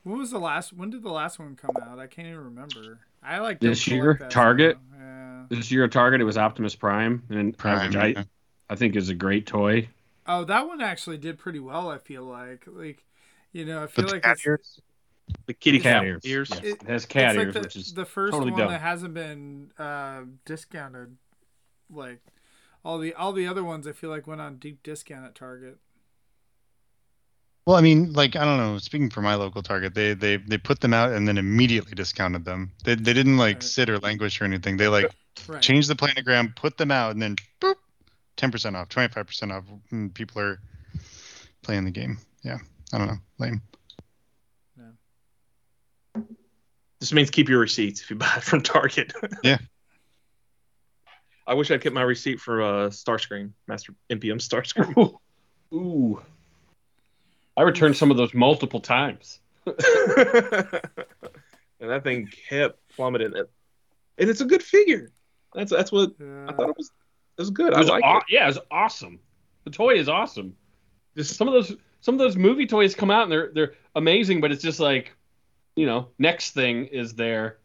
When was the last? When did the last one come out? I can't even remember. I like This collect year? Target? Yeah. This year Target, it was Optimus Prime, and Prime, which I, yeah. I think is a great toy. Oh, that one actually did pretty well. I feel like, like, you know, I feel But the like cat ears? The kitty Cat cat ears. ears. It- it has cat it's ears, like the, which is the first totally one dumb. that hasn't been uh, discounted. Like all the all the other ones, I feel like went on deep discount at Target. Well, I mean, like I don't know. Speaking for my local Target, they they they put them out and then immediately discounted them. They they didn't like Right. sit or languish or anything. They like Right. changed the planogram, put them out, and then boop, ten percent off, twenty five percent off. And people are playing the game. Yeah, I don't know, lame. Yeah. This means keep your receipts if you buy it from Target. Yeah. (laughs) I wish I'd kept my receipt for uh, Starscream, Master MPM Starscream. Ooh. I returned some of those multiple times. (laughs) and that thing kept plummeting. And it's a good figure. That's that's what Yeah. I thought it was. It was good. It was I like aw- it. Yeah, it was awesome. The toy is awesome. Just Some of those some of those movie toys come out and they're they're amazing, but it's just like, you know, next thing is there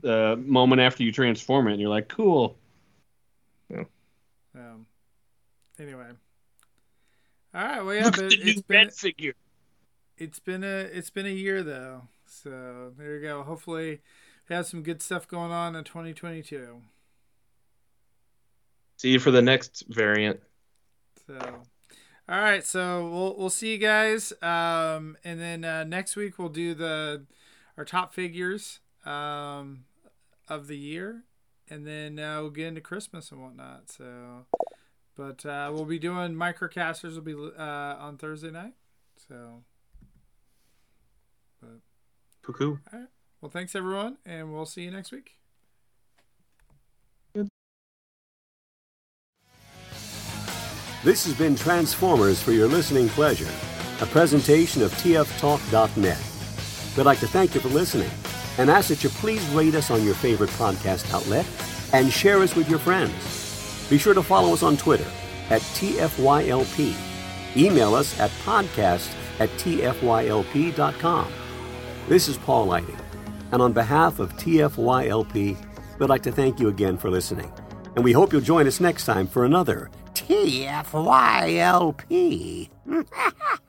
the moment after you transform it, and you're like, cool. Um, anyway. All right. Well, yeah, but it's been figure. it's been a it's been a year though. So there you go. Hopefully, we have some good stuff going on in 2022. see you for the next variant. So, all right. So we'll we'll see you guys. Um, and then uh, next week we'll do the our top figures um of the year, and then uh, we'll get into Christmas and whatnot. So, but uh, we'll be doing microcasters. Will be uh, on Thursday night. So, Cuckoo. well, thanks everyone, and we'll see you next week. This has been Transformers for your listening pleasure, a presentation of TFTalk.net. We'd like to thank you for listening and ask that you please rate us on your favorite podcast outlet and share us with your friends. Be sure to follow us on Twitter at TFYLP. Email us at podcast at TFYLP.com. This is Paul Lighting, and on behalf of TFYLP, we'd like to thank you again for listening. And we hope you'll join us next time for another TFYLP. (laughs)